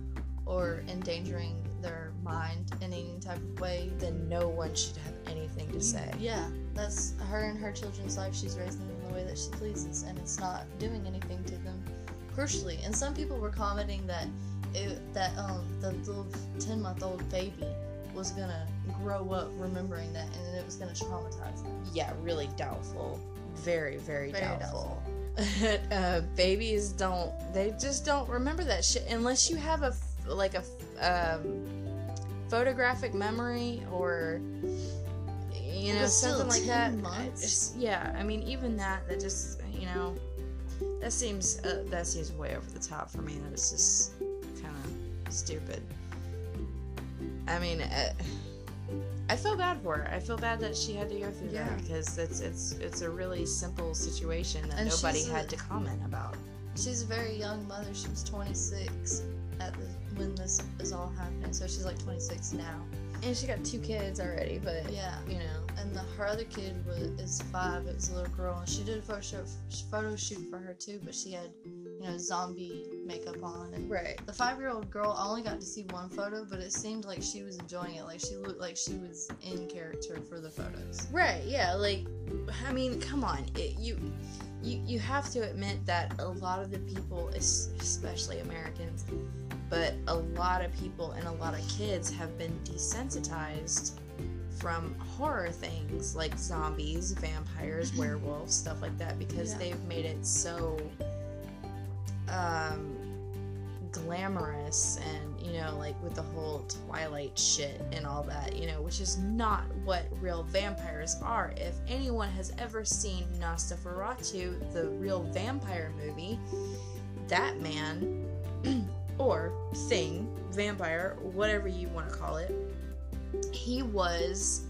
Speaker 2: or endangering their mind in any type of way,
Speaker 1: then no one should have anything to say.
Speaker 2: Yeah, that's her and her children's life. She's raising them the way that she pleases, and it's not doing anything to them. Crucially, and some people were commenting that it, that um the little ten month old baby was gonna grow up remembering that, and then it was gonna traumatize them.
Speaker 1: Yeah, really doubtful. Very, very,
Speaker 2: Very
Speaker 1: doubtful. uh, babies don't. They just don't remember that shit unless you have a like a um, photographic memory or you know something like that. It's- yeah, I mean even that. That just you know that seems uh, that seems way over the top for me. That is just kind of stupid. I mean. Uh, I feel bad for her. I feel bad that she had to go through
Speaker 2: Yeah.
Speaker 1: that because it's it's it's a really simple situation that
Speaker 2: And
Speaker 1: nobody
Speaker 2: she's a-
Speaker 1: had to comment about.
Speaker 2: She's a very young mother. She was 26 at the when this is all happening, so she's like 26 now.
Speaker 1: And she got two kids already, but
Speaker 2: Yeah.
Speaker 1: you know,
Speaker 2: and the, her other kid was is five. It was a little girl, and she did a photo shoot, photo shoot for her too. But she had, you know, zombie makeup on, and
Speaker 1: right.
Speaker 2: the five year old girl. I only got to see one photo, but it seemed like she was enjoying it. Like she looked like she was in character for the photos.
Speaker 1: Right, yeah, like I mean, come on. It, you you you have to admit that a lot of the people, especially Americans, but a lot of people and a lot of kids have been desensitized from horror things like zombies, vampires, werewolves, stuff like that because
Speaker 2: Yeah.
Speaker 1: they've made it so um glamorous and you know like with the whole twilight shit and all that you know which is not what real vampires are if anyone has ever seen Nosferatu the real vampire movie that man or thing vampire whatever you want to call it. He was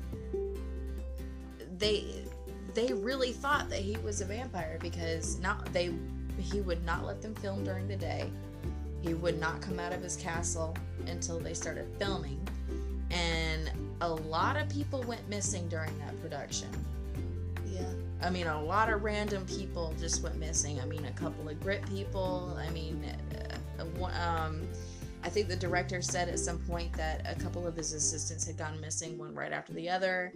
Speaker 1: they they really thought that he was a vampire because not they he would not let them film during the day. He would not come out of his castle until they started filming. And a lot of people went missing during that production.
Speaker 2: Yeah,
Speaker 1: i mean a lot of random people just went missing. I mean a couple of grit people. I mean uh, um i think the director said at some point that a couple of his assistants had gone missing, one right after the other,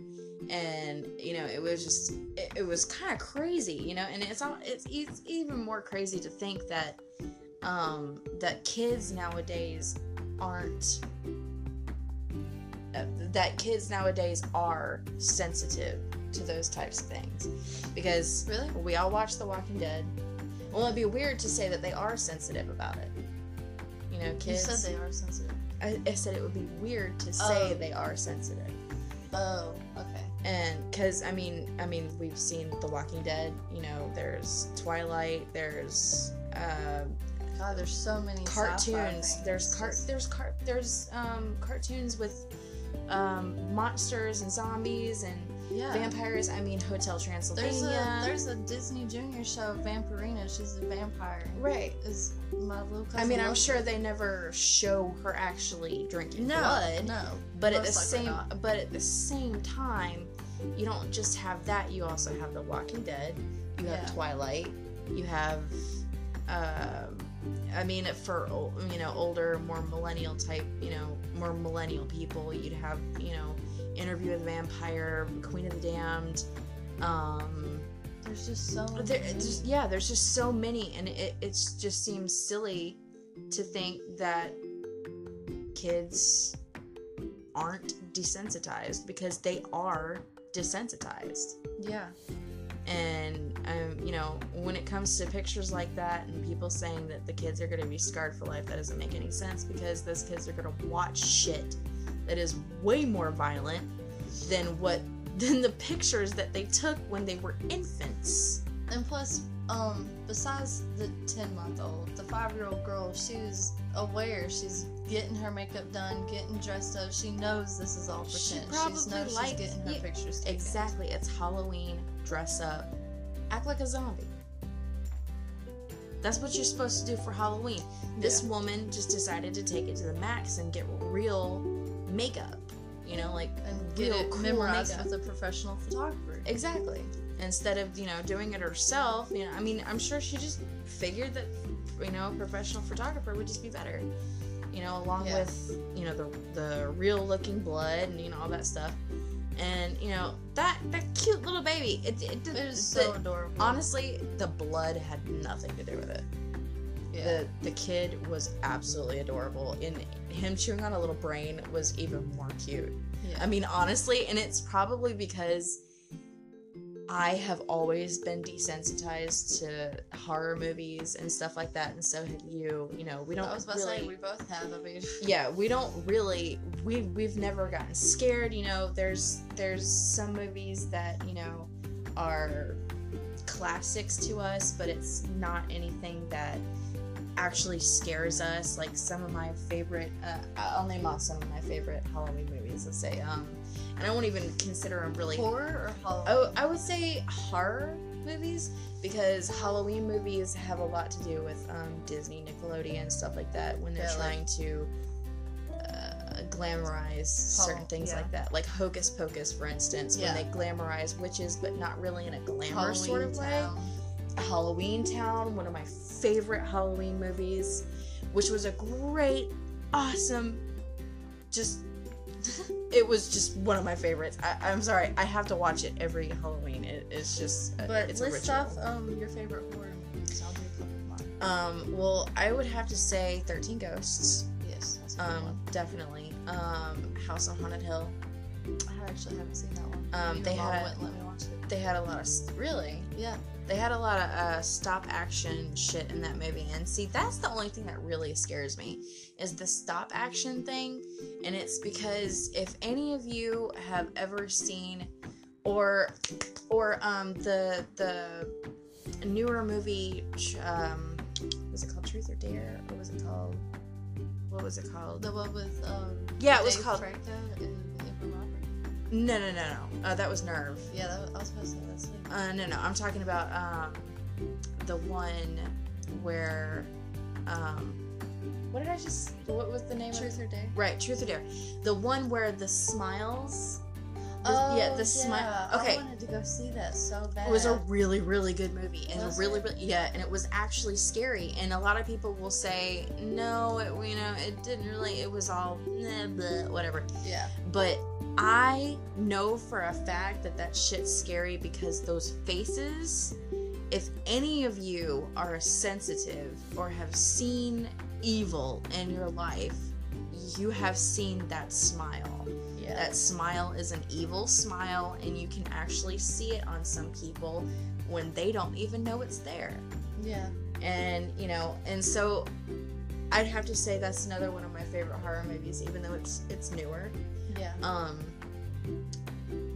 Speaker 1: and you know it was just it, it was kind of crazy, you know. And it's all it's, it's even more crazy to think that um, that kids nowadays aren't uh, that kids nowadays are sensitive to those types of things because
Speaker 2: Really?
Speaker 1: we all watch The Walking Dead. Well, it'd be weird to say that they are sensitive about it. Know,
Speaker 2: You said they are sensitive.
Speaker 1: I, I said it would be weird to say
Speaker 2: Oh.
Speaker 1: they are sensitive,
Speaker 2: Oh, okay.
Speaker 1: and because I mean, I mean, we've seen The Walking Dead. You know, there's Twilight. There's uh,
Speaker 2: God, there's so many
Speaker 1: cartoons. There's car. There's car. There's um cartoons with um monsters and zombies and
Speaker 2: yeah.
Speaker 1: vampires. I mean, Hotel Transylvania.
Speaker 2: There's a there's a Disney Junior show, Vampirina. She's a vampire.
Speaker 1: right.
Speaker 2: Is my little cousin?
Speaker 1: I mean, I'm sure they never show her actually drinking
Speaker 2: no,
Speaker 1: blood.
Speaker 2: no.
Speaker 1: but at the same but at the same time you don't just have that you also have the walking dead you have
Speaker 2: Yeah.
Speaker 1: twilight you have um i mean for you know older more millennial type you know more millennial people you'd have you know interview with vampire queen of the damned um
Speaker 2: There's just so
Speaker 1: there,
Speaker 2: many.
Speaker 1: just, yeah, there's just so many, and it it's just seems silly to think that kids aren't desensitized because they are desensitized.
Speaker 2: yeah.
Speaker 1: And um, you know, when it comes to pictures like that and people saying that the kids are going to be scarred for life, that doesn't make any sense because those kids are going to watch shit that is way more violent than what than the pictures that they took when they were infants.
Speaker 2: And plus, um, besides the ten month old, the five year old girl, she's aware. She's getting her makeup done, getting dressed up. She knows this is all for
Speaker 1: She
Speaker 2: pretend.
Speaker 1: probably
Speaker 2: she knows
Speaker 1: likes-
Speaker 2: she's getting her
Speaker 1: yeah,
Speaker 2: pictures taken.
Speaker 1: Exactly. It's Halloween. Dress up. Act like a zombie. That's what you're supposed to do for Halloween. This
Speaker 2: Yeah.
Speaker 1: woman just decided to take it to the max and get real makeup. You know, like
Speaker 2: and get it
Speaker 1: cool
Speaker 2: memorized
Speaker 1: makeup.
Speaker 2: with a professional photographer.
Speaker 1: Exactly. Instead of, you know, doing it herself, you know, I mean, I'm sure she just figured that, you know, a professional photographer would just be better. You know, along
Speaker 2: Yeah.
Speaker 1: with, you know, the the real looking blood and, you know, all that stuff. And, you know, that that cute little baby, it, it,
Speaker 2: It was
Speaker 1: the-
Speaker 2: so adorable.
Speaker 1: honestly, the blood had nothing to do with it.
Speaker 2: Yeah.
Speaker 1: The the kid was absolutely adorable. And him chewing on a little brain was even more cute.
Speaker 2: yeah.
Speaker 1: I mean, honestly, and it's probably because I have always been desensitized to horror movies and stuff like that, and so have you. You know, we don't
Speaker 2: I was about
Speaker 1: really.
Speaker 2: to say we both have. I mean,
Speaker 1: yeah, we don't really. We we've never gotten scared. You know, there's there's some movies that you know are classics to us, but it's not anything that actually scares us. Like some of my favorite, uh, I'll name off some of my favorite Halloween movies. Let's say, um, and I won't even consider them really.
Speaker 2: horror or Halloween?
Speaker 1: Oh, I would say horror movies because Halloween movies have a lot to do with um, Disney, Nickelodeon, stuff like that when they're
Speaker 2: Yeah, like-
Speaker 1: trying to uh, glamorize certain things
Speaker 2: yeah.
Speaker 1: like that, like Hocus Pocus, for instance,
Speaker 2: Yeah.
Speaker 1: when they glamorize witches, but not really in a glamour sort of way.
Speaker 2: Town.
Speaker 1: Halloween Town, one of my favorite Halloween movies, which was a great, awesome, just. It was just one of my favorites. I, I'm sorry, I have to watch it every Halloween. It, it's just, uh,
Speaker 2: But
Speaker 1: it's a
Speaker 2: list off um your favorite horror movies. I'll do a couple of mine.
Speaker 1: Um, well, I would have to say Thirteen Ghosts.
Speaker 2: Yes, a
Speaker 1: Um, definitely. Um, House on Haunted Hill.
Speaker 2: I actually haven't seen that one.
Speaker 1: Um, they had-
Speaker 2: let me watch it.
Speaker 1: They had a lot of really.
Speaker 2: Yeah,
Speaker 1: They had a lot of uh, stop action shit in that movie, and see, that's the only thing that really scares me is the stop action thing, and it's because if any of you have ever seen, or, or um the the newer movie, um, was it called Truth or Dare, What was it called, what was it called?
Speaker 2: the one with um.
Speaker 1: Yeah, it was called-
Speaker 2: Franco and.
Speaker 1: No, no, no, no. Uh, that was Nerve.
Speaker 2: Yeah, that was, I was supposed to say that's.
Speaker 1: Uh, no, no. I'm talking about um, the one where, um, what did I just? What was the name?
Speaker 2: Truth
Speaker 1: of
Speaker 2: or Dare.
Speaker 1: Right, Truth or Dare. The one where the smiles.
Speaker 2: Oh,
Speaker 1: yeah, the smile. Okay,
Speaker 2: I wanted to go see that so bad.
Speaker 1: It was a really, really good movie, and
Speaker 2: Was
Speaker 1: really,
Speaker 2: it?
Speaker 1: really, yeah, and it was actually scary. And a lot of people will say, no, it, you know, it didn't really. It was all blah, blah, whatever.
Speaker 2: yeah.
Speaker 1: But I know for a fact that that shit's scary because those faces. If any of you are sensitive or have seen evil in your life, you have seen that smile.
Speaker 2: Yeah.
Speaker 1: That smile is an evil smile, and you can actually see it on some people when they don't even know it's there.
Speaker 2: yeah.
Speaker 1: And, you know, and so I'd have to say that's another one of my favorite horror movies, even though it's it's newer.
Speaker 2: Yeah.
Speaker 1: Um,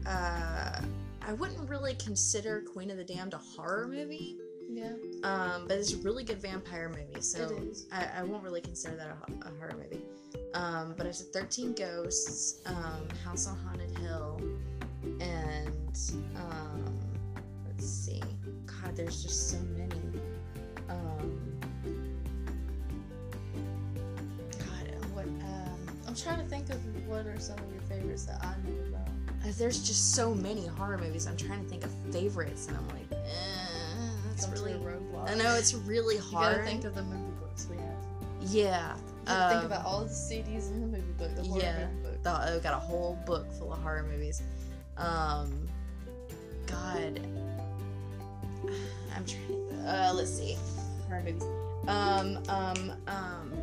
Speaker 1: uh, I wouldn't really consider Queen of the Damned a horror movie,
Speaker 2: Yeah.
Speaker 1: um, but it's a really good vampire movie, so. I, I won't really consider that a, a horror movie. Um, but it's 13 Ghosts, um, House on Haunted Hill, and um, let's see. God, there's just so many. Um,
Speaker 2: trying to think of what are some of your favorites that I know about.
Speaker 1: uh, there's just so many horror movies. I'm trying to think of favorites, and I'm like, eh,
Speaker 2: Come
Speaker 1: really.
Speaker 2: a roadblock.
Speaker 1: I know it's really
Speaker 2: You
Speaker 1: hard.
Speaker 2: gotta think of the movie books we have.
Speaker 1: yeah.
Speaker 2: You gotta think
Speaker 1: um,
Speaker 2: about all the CDs in the movie book. The
Speaker 1: yeah.
Speaker 2: movie book.
Speaker 1: the, I've got a whole book full of horror movies. Um, God, I'm trying. Uh, let's see, horror movies. Um, um, um.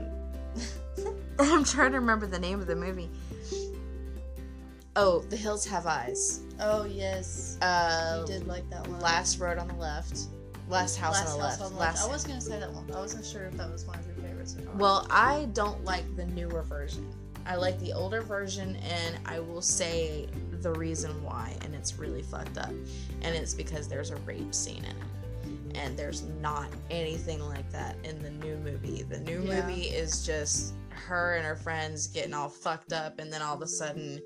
Speaker 1: I'm trying to remember the name of the movie. Oh, The Hills Have Eyes.
Speaker 2: Oh yes,
Speaker 1: Uh,
Speaker 2: you did like that one.
Speaker 1: Last Road on the Left. Last House
Speaker 2: Last
Speaker 1: on the
Speaker 2: House
Speaker 1: Left.
Speaker 2: on the
Speaker 1: Last.
Speaker 2: I was gonna say that one. I wasn't sure if that was one of your favorites or not.
Speaker 1: Well, I don't like the newer version. I like the older version, and I will say the reason why, and it's really fucked up. And it's because there's a rape scene in it. And there's not anything like that in the new movie. The new
Speaker 2: Yeah.
Speaker 1: movie is just her and her friends getting all fucked up, and then all of a sudden,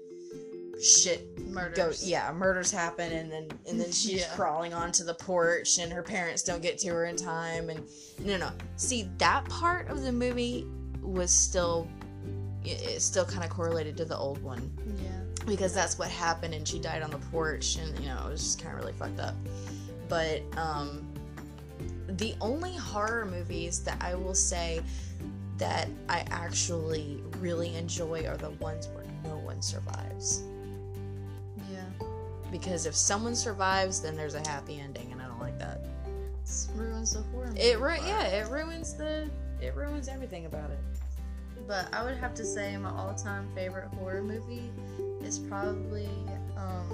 Speaker 1: shit
Speaker 2: murders.
Speaker 1: go yeah murders happen and then and then she's
Speaker 2: Yeah.
Speaker 1: crawling onto the porch and her parents don't get to her in time and no no see that part of the movie was still it- it's still kind of correlated to the old one
Speaker 2: Yeah.
Speaker 1: because that's what happened and she died on the porch and you know it was just kind of really fucked up but um the only horror movies that i will say that i actually really enjoy are the ones where no one survives
Speaker 2: Yeah.
Speaker 1: because if someone survives then there's a happy ending and i don't like that
Speaker 2: It ruins the horror.
Speaker 1: it ru- yeah it ruins the it ruins everything about it
Speaker 2: But I would have to say my all-time favorite horror movie is probably um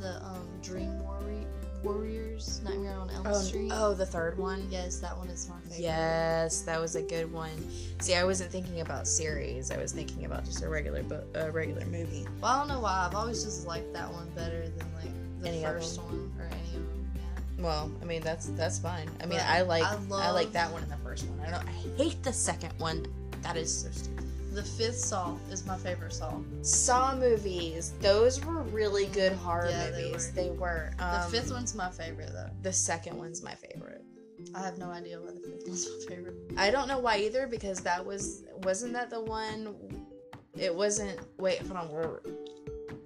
Speaker 2: the um Dream Warri- Warriors Nightmare on Elm
Speaker 1: oh,
Speaker 2: Street.
Speaker 1: oh the third one
Speaker 2: Yes, that one is my favorite.
Speaker 1: Yes, that was a good one. See, I wasn't thinking about series. I was thinking about just a regular, bu- a regular movie.
Speaker 2: Well, I don't know why. I've always just liked that one better than like the
Speaker 1: Any
Speaker 2: first one or any of them. Yeah.
Speaker 1: Well, I mean that's that's fine. I mean,
Speaker 2: But
Speaker 1: I like
Speaker 2: I
Speaker 1: I, like that one in the first one. I don't. I hate the second one. That is so stupid.
Speaker 2: The fifth Saw is my favorite Saw.
Speaker 1: Saw movies. Those were really good horror
Speaker 2: Yeah, they
Speaker 1: movies.
Speaker 2: were.
Speaker 1: They were.
Speaker 2: The
Speaker 1: Um,
Speaker 2: fifth one's my favorite though.
Speaker 1: The second one's my favorite.
Speaker 2: I have no idea why the fifth one's my favorite.
Speaker 1: I don't know why either because that was wasn't that the one. It wasn't. Wait, hold on.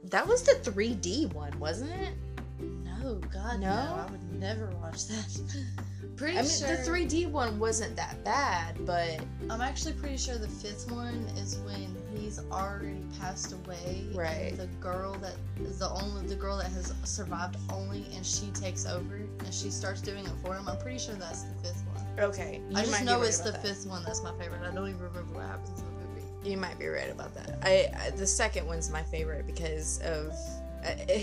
Speaker 1: That was the 3D one, wasn't it?
Speaker 2: No, God, no.
Speaker 1: No?
Speaker 2: I would never watch that. pretty
Speaker 1: I mean,
Speaker 2: sure.
Speaker 1: the 3D one wasn't that bad, but
Speaker 2: I'm actually pretty sure the fifth one is when he's already passed away.
Speaker 1: Right.
Speaker 2: The girl that is the only the girl that has survived only, and she takes over and she starts doing it for him. I'm pretty sure that's the fifth one.
Speaker 1: okay.
Speaker 2: I just know
Speaker 1: right
Speaker 2: it's the
Speaker 1: that.
Speaker 2: fifth one that's my favorite. I don't even remember what happens in the movie.
Speaker 1: You might be right about that. I, I the second one's my favorite because of uh,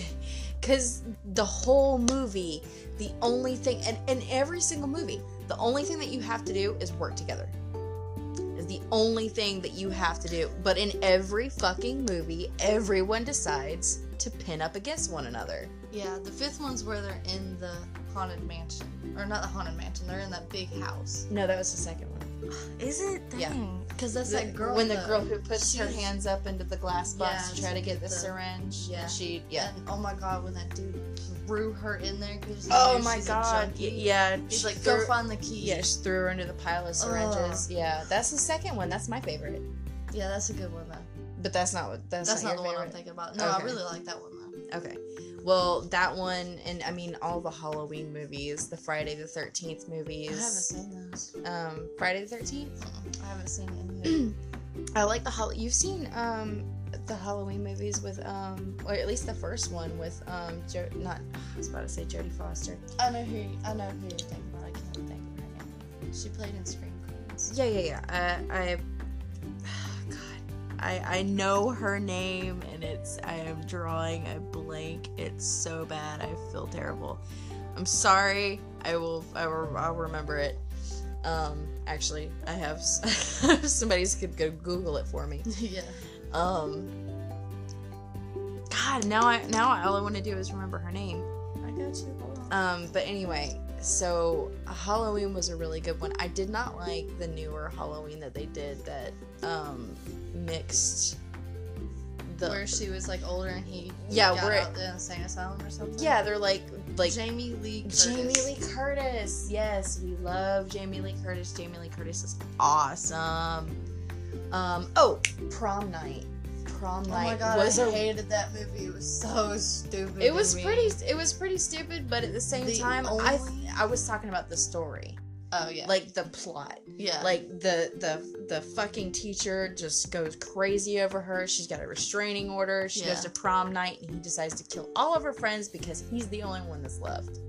Speaker 1: because the whole movie, the only thing, and in every single movie, the only thing that you have to do is work together. Is the only thing that you have to do. But in every fucking movie, everyone decides to pin up against one another.
Speaker 2: Yeah, the fifth one's where they're in the haunted mansion, or not the haunted mansion. They're in that big house.
Speaker 1: No, that was the second one.
Speaker 2: Is it?
Speaker 1: Yeah.
Speaker 2: Because that's
Speaker 1: The-
Speaker 2: that girl.
Speaker 1: when the
Speaker 2: though.
Speaker 1: girl who puts her hands up into the glass box
Speaker 2: Yeah,
Speaker 1: to try to get the,
Speaker 2: the-
Speaker 1: syringe.
Speaker 2: yeah.
Speaker 1: She yeah.
Speaker 2: And oh my god, when that dude threw her in there because
Speaker 1: Oh my god. Yeah.
Speaker 2: He's
Speaker 1: she
Speaker 2: like, go find the key.
Speaker 1: Yeah, she threw her into the pile of syringes. Yeah, that's the second one. That's my favorite.
Speaker 2: Yeah, that's a good one though.
Speaker 1: But that's not what that's,
Speaker 2: That's,
Speaker 1: not,
Speaker 2: not, the
Speaker 1: your
Speaker 2: one I'm thinking about. No, I really like that one though.
Speaker 1: Okay. Well, that one, and I mean all the Halloween movies, the Friday the Thirteenth movies.
Speaker 2: I haven't seen those.
Speaker 1: Um, Friday the Thirteenth.
Speaker 2: I haven't seen any.
Speaker 1: I like the Hall. You've seen um the Halloween movies with um, or at least the first one with um, jo- not. I was about to say Jodie Foster.
Speaker 2: I know who I know who you're thinking about. I can't think of her name. She played in Scream Queens.
Speaker 1: Yeah, yeah, yeah. I, I I know her name, and it's I am drawing a blank. It's so bad. I feel terrible. I'm sorry. I will. I will. I'll remember it. Um, actually, I have somebody's could go Google it for me.
Speaker 2: yeah.
Speaker 1: Um. God, now I now all I want to do is remember her name.
Speaker 2: I got you. Hold on.
Speaker 1: Um, but anyway, so Halloween was a really good one. I did not like the newer Halloween that they did that um mixed the
Speaker 2: where she was like older and he
Speaker 1: Yeah,
Speaker 2: got
Speaker 1: where-
Speaker 2: out the insane asylum or something.
Speaker 1: yeah, they're like like
Speaker 2: Jamie Lee. Curtis.
Speaker 1: Jamie Lee Curtis. Yes, we love Jamie Lee Curtis. Jamie Lee Curtis is awesome. Um, oh, prom night. Prom night.
Speaker 2: Oh my god,
Speaker 1: was
Speaker 2: I
Speaker 1: a
Speaker 2: hated that movie. It was so stupid.
Speaker 1: it was pretty it was pretty stupid but at the same
Speaker 2: The
Speaker 1: time i i was talking about the story
Speaker 2: Oh yeah.
Speaker 1: like the plot
Speaker 2: yeah.
Speaker 1: like the the the fucking teacher just goes crazy over her she's got a restraining order she
Speaker 2: Yeah.
Speaker 1: goes to prom night and he decides to kill all of her friends because he's the only one that's left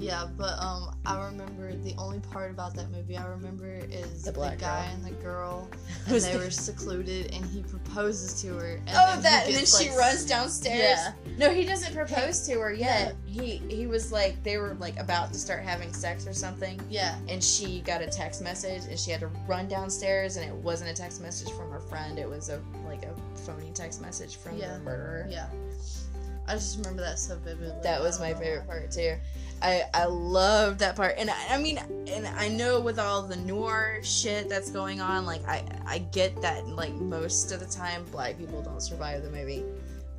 Speaker 2: Yeah, but um, I remember the only part about that movie I remember is
Speaker 1: The
Speaker 2: the, guy
Speaker 1: girl.
Speaker 2: and the girl, and they
Speaker 1: the-
Speaker 2: were secluded, and he proposes to her. And
Speaker 1: oh
Speaker 2: then he
Speaker 1: that and then
Speaker 2: gets,
Speaker 1: she
Speaker 2: like,
Speaker 1: runs downstairs
Speaker 2: Yeah.
Speaker 1: no he doesn't propose to her yet he he was like they were like about to start having sex or something
Speaker 2: Yeah,
Speaker 1: and she got a text message and she had to run downstairs and it wasn't a text message from her friend it was a like a phony text message from
Speaker 2: Yeah.
Speaker 1: the murderer
Speaker 2: yeah. I just remember that so vividly.
Speaker 1: that was my favorite part too i i loved that part and I, I mean and i know with all the noir shit that's going on like i i get that like most of the time black people don't survive the movie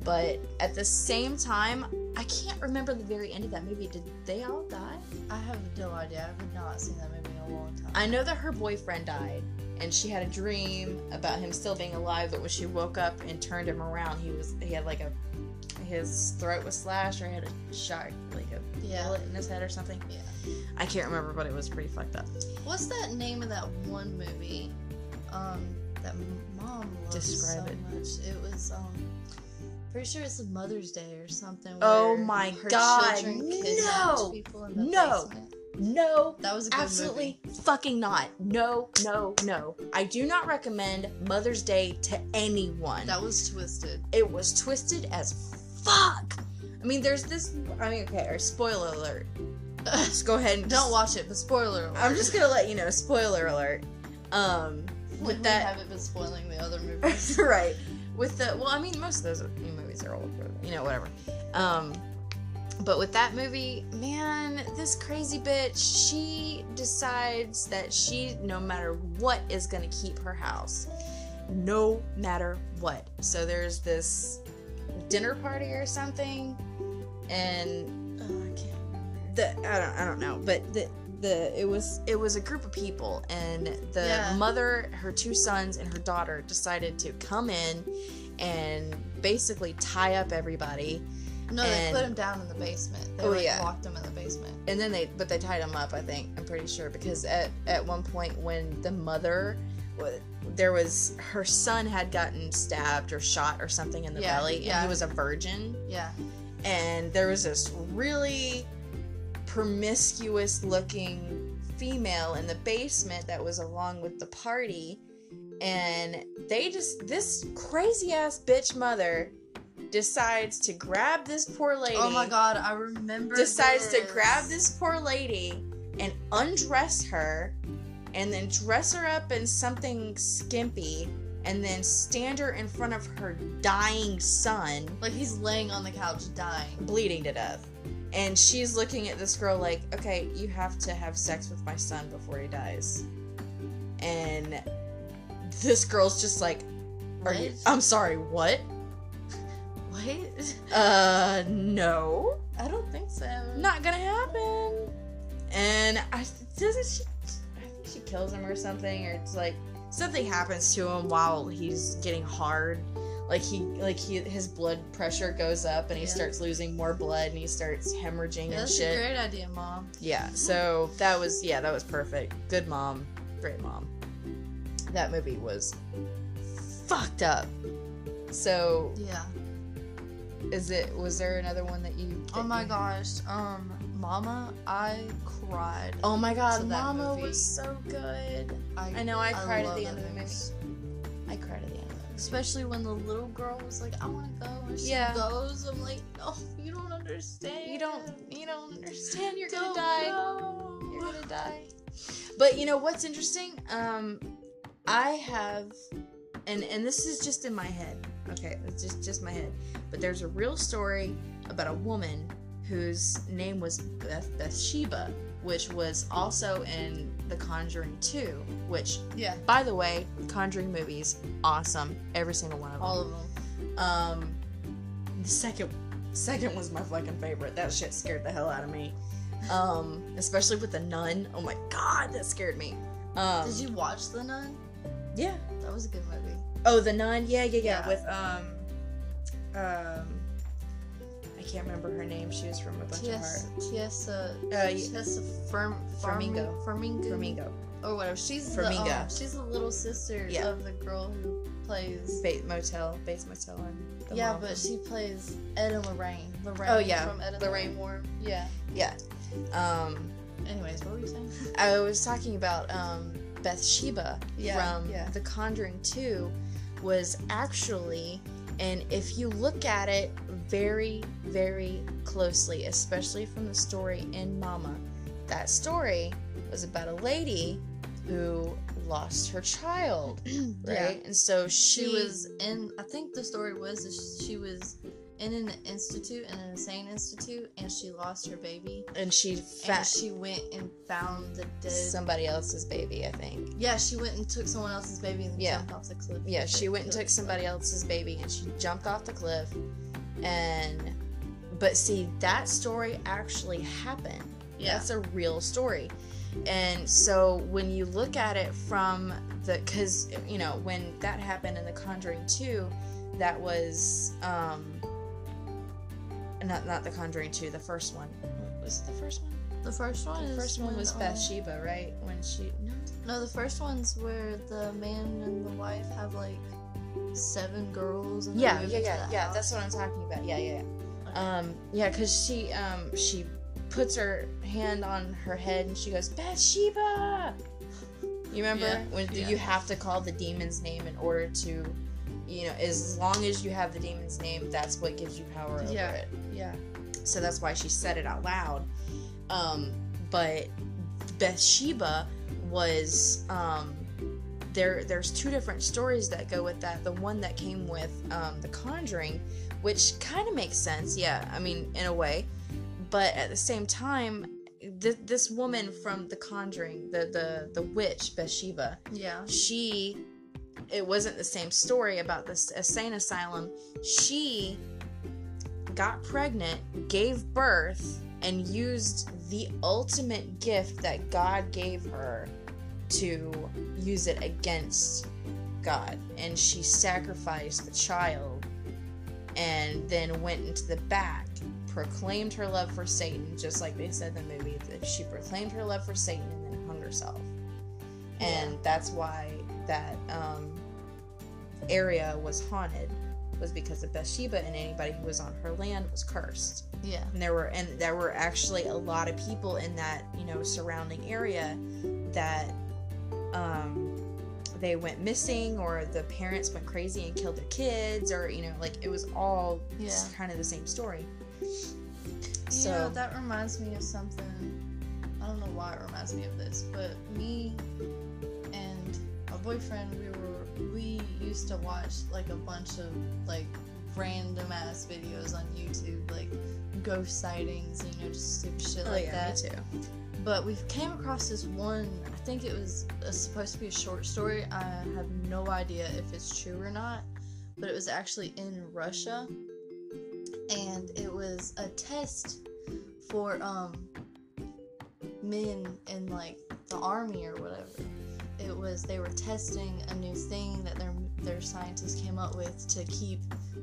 Speaker 1: but at the same time i can't remember the very end of that movie did they all die
Speaker 2: I have no idea. I have not seen that movie in a long time.
Speaker 1: I know that her boyfriend died, and she had a dream about him still being alive. But when she woke up and turned him around, he was he had like a his throat was slashed, or he had a shot like a
Speaker 2: Yeah.
Speaker 1: bullet in his head or something.
Speaker 2: Yeah.
Speaker 1: I can't remember, but it was pretty fucked up.
Speaker 2: What's that name of that one movie? Um, that mom loved
Speaker 1: Describe
Speaker 2: so
Speaker 1: it.
Speaker 2: much. It was um, pretty sure it's Mother's Day or something.
Speaker 1: Oh my God,
Speaker 2: children
Speaker 1: no!
Speaker 2: people in the
Speaker 1: No!
Speaker 2: basement.
Speaker 1: No,
Speaker 2: That was a good
Speaker 1: absolutely
Speaker 2: movie.
Speaker 1: fucking not. No, no, no. I do not recommend Mother's Day to anyone.
Speaker 2: That was twisted.
Speaker 1: it was twisted as fuck. I mean, there's this. I mean, okay, or spoiler alert. Just go ahead and
Speaker 2: Don't watch it, but spoiler alert.
Speaker 1: I'm just gonna let you know. Spoiler alert. Um, with
Speaker 2: we
Speaker 1: that,
Speaker 2: haven't been spoiling the other movies.
Speaker 1: right? With the well, I mean, most of those new movies are old, you know, whatever. Um, but with that movie, man, this crazy bitch, she decides that she, no matter what, is gonna keep her house, no matter what. So there's this dinner party or something, and oh, I can't. The I don't I don't know, but the the it was it was a group of people, and the
Speaker 2: Yeah.
Speaker 1: mother, her two sons, and her daughter decided to come in and basically tie up everybody
Speaker 2: no, they
Speaker 1: And-
Speaker 2: put him down in the basement. They
Speaker 1: Oh,
Speaker 2: like,
Speaker 1: yeah.
Speaker 2: locked him in the basement.
Speaker 1: and then they but they tied him up i think i'm pretty sure because at at one point when the mother there was her son had gotten stabbed or shot or something in the
Speaker 2: Yeah,
Speaker 1: belly and
Speaker 2: yeah.
Speaker 1: he was a virgin
Speaker 2: Yeah.
Speaker 1: and there was this really promiscuous looking female in the basement that was along with the party and they just this crazy ass bitch mother decides to grab this poor lady
Speaker 2: Oh my god, I remember.
Speaker 1: decides to grab this poor lady and undress her and then dress her up in something skimpy and then stand her in front of her dying son
Speaker 2: Like he's laying on the couch dying.
Speaker 1: bleeding to death and she's looking at this girl like okay you have to have sex with my son before he dies and this girl's just like are you i'm sorry what
Speaker 2: What?
Speaker 1: uh no
Speaker 2: I don't think so.
Speaker 1: not gonna happen. And I doesn't she? I think she kills him or something, or it's like something happens to him while he's getting hard. Like he like he his blood pressure goes up and he
Speaker 2: Yeah.
Speaker 1: starts losing more blood and he starts hemorrhaging
Speaker 2: Yeah,
Speaker 1: and
Speaker 2: that's
Speaker 1: shit.
Speaker 2: a great idea, mom.
Speaker 1: Yeah, so that was yeah, that was perfect. Good mom, great mom. That movie was fucked up. So,
Speaker 2: Yeah.
Speaker 1: Is it was there another one that you
Speaker 2: Oh my
Speaker 1: you-
Speaker 2: gosh. Um, Mama, I cried.
Speaker 1: Oh my god, Mama
Speaker 2: movie.
Speaker 1: was so good.
Speaker 2: I,
Speaker 1: I know I cried at the end of the movie. I cried at the end.
Speaker 2: Especially when the little girl was like, I want to go. And she
Speaker 1: Yeah.
Speaker 2: goes. I'm like, no, you don't understand.
Speaker 1: You don't you don't understand you're
Speaker 2: Don't
Speaker 1: gonna die.
Speaker 2: go."
Speaker 1: You're gonna die. But you know what's interesting? Um, I have, and and this is just in my head. Okay, it's just just my head. But there's a real story about a woman whose name was Beth Bathsheba, which was also in The Conjuring 2. Which,
Speaker 2: Yeah,
Speaker 1: by the way, Conjuring movies awesome, every single one of them.
Speaker 2: all of them.
Speaker 1: Um, the second second was my fucking favorite. That shit scared the hell out of me. Um, especially with the nun. Oh my god, that scared me. Um,
Speaker 2: Did you watch The Nun?
Speaker 1: Yeah.
Speaker 2: That was a good movie.
Speaker 1: Oh, the nun. Yeah, yeah, yeah.
Speaker 2: Yeah.
Speaker 1: With um, um, I can't remember her name. She was from a bunch of
Speaker 2: Taissa, Taissa,
Speaker 1: Uh,
Speaker 2: Taissa Firm,
Speaker 1: Flamingo.
Speaker 2: Flamingo,
Speaker 1: Flamingo.
Speaker 2: or whatever. She's
Speaker 1: Flamingo.
Speaker 2: the um, she's the little sister
Speaker 1: Yeah.
Speaker 2: of the girl who plays.
Speaker 1: Bates Motel. Bates Motel. And the
Speaker 2: yeah,
Speaker 1: mom
Speaker 2: but she plays Ed and Lorraine. Lorraine.
Speaker 1: Oh, yeah,
Speaker 2: from Ed and
Speaker 1: Lorraine.
Speaker 2: Warm. Yeah.
Speaker 1: yeah. Um,
Speaker 2: Anyways, what were you saying?
Speaker 1: I was talking about um, Bathsheba
Speaker 2: Yeah,
Speaker 1: from
Speaker 2: yeah.
Speaker 1: The Conjuring 2 was actually, and if you look at it very, very closely, especially from the story in Mama, that story was about a lady who lost her child, right? And so she,
Speaker 2: She was in. I think the story was she was in an institute, in an insane institute, and she lost her baby.
Speaker 1: and she
Speaker 2: And she went and found the dead.
Speaker 1: somebody else's baby, I think.
Speaker 2: yeah, she went and took someone else's baby and
Speaker 1: Yeah.
Speaker 2: jumped off the cliff.
Speaker 1: Yeah, she went and took somebody else's baby and she jumped off the cliff. And, but see, that story actually happened.
Speaker 2: Yeah.
Speaker 1: That's a real story. And so when you look at it from the, because, you know, when that happened in The Conjuring 2, that was, um, not, not The Conjuring 2, the first one. Was it the first one?
Speaker 2: The first one.
Speaker 1: The first one was
Speaker 2: um,
Speaker 1: Bathsheba, right? When she, no.
Speaker 2: No, the first one's where the man and the wife have like seven girls. And
Speaker 1: Yeah, yeah, yeah, yeah.
Speaker 2: house.
Speaker 1: That's what I'm talking about. Yeah, yeah, yeah.
Speaker 2: Okay.
Speaker 1: Um, yeah, cause she um she puts her hand on her head and she goes Bathsheba. You remember
Speaker 2: Yeah,
Speaker 1: when
Speaker 2: yeah.
Speaker 1: you have to call the demon's name in order to, you know, as long as you have the demon's name, that's what gives you power over
Speaker 2: Yeah.
Speaker 1: it.
Speaker 2: yeah.
Speaker 1: So that's why she said it out loud. Um, but Bathsheba was um there there's two different stories that go with that. The one that came with um The Conjuring, which kind of makes sense, yeah, I mean, in a way. But at the same time, th- this woman from The Conjuring, the the the witch Bathsheba,
Speaker 2: Yeah.
Speaker 1: she it wasn't the same story about this insane asylum. She got pregnant gave birth and used the ultimate gift that god gave her to use it against god. And she sacrificed the child and then went into the back proclaimed her love for satan just like they said in the movie that she proclaimed her love for satan and then hung herself. And that's why that um, area was haunted was because of Bathsheba and anybody who was on her land was cursed.
Speaker 2: Yeah.
Speaker 1: And there were and there were actually a lot of people in that you know surrounding area that um, they went missing or the parents went crazy and killed their kids or you know like it was all
Speaker 2: Yeah.
Speaker 1: kind of the same story.
Speaker 2: yeah,
Speaker 1: So
Speaker 2: that reminds me of something. I don't know why it reminds me of this, but me and my boyfriend, we were we used to watch like a bunch of like random ass videos on YouTube, like ghost sightings, you know, just stupid shit
Speaker 1: oh
Speaker 2: like
Speaker 1: yeah,
Speaker 2: that.
Speaker 1: me too.
Speaker 2: But we came across this one. I think it was uh, supposed to be a short story. I have no idea if it's true or not, but it was actually in Russia, and it was a test for um men in like the army or whatever. it was they were testing a new thing that their their scientists came up with to keep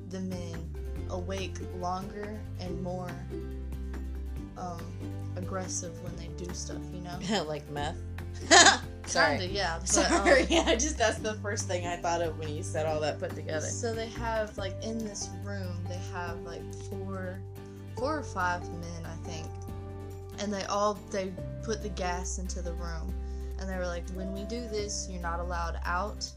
Speaker 2: the men awake longer and more um, aggressive when they do stuff. You know,
Speaker 1: like meth.
Speaker 2: kind of yeah. But,
Speaker 1: Sorry,
Speaker 2: um,
Speaker 1: yeah, just that's the first thing I thought of when you said all that put together.
Speaker 2: So they have like in this room they have like four four or five men I think. And they all they put the gas into the room and they were like when we do this you're not allowed out.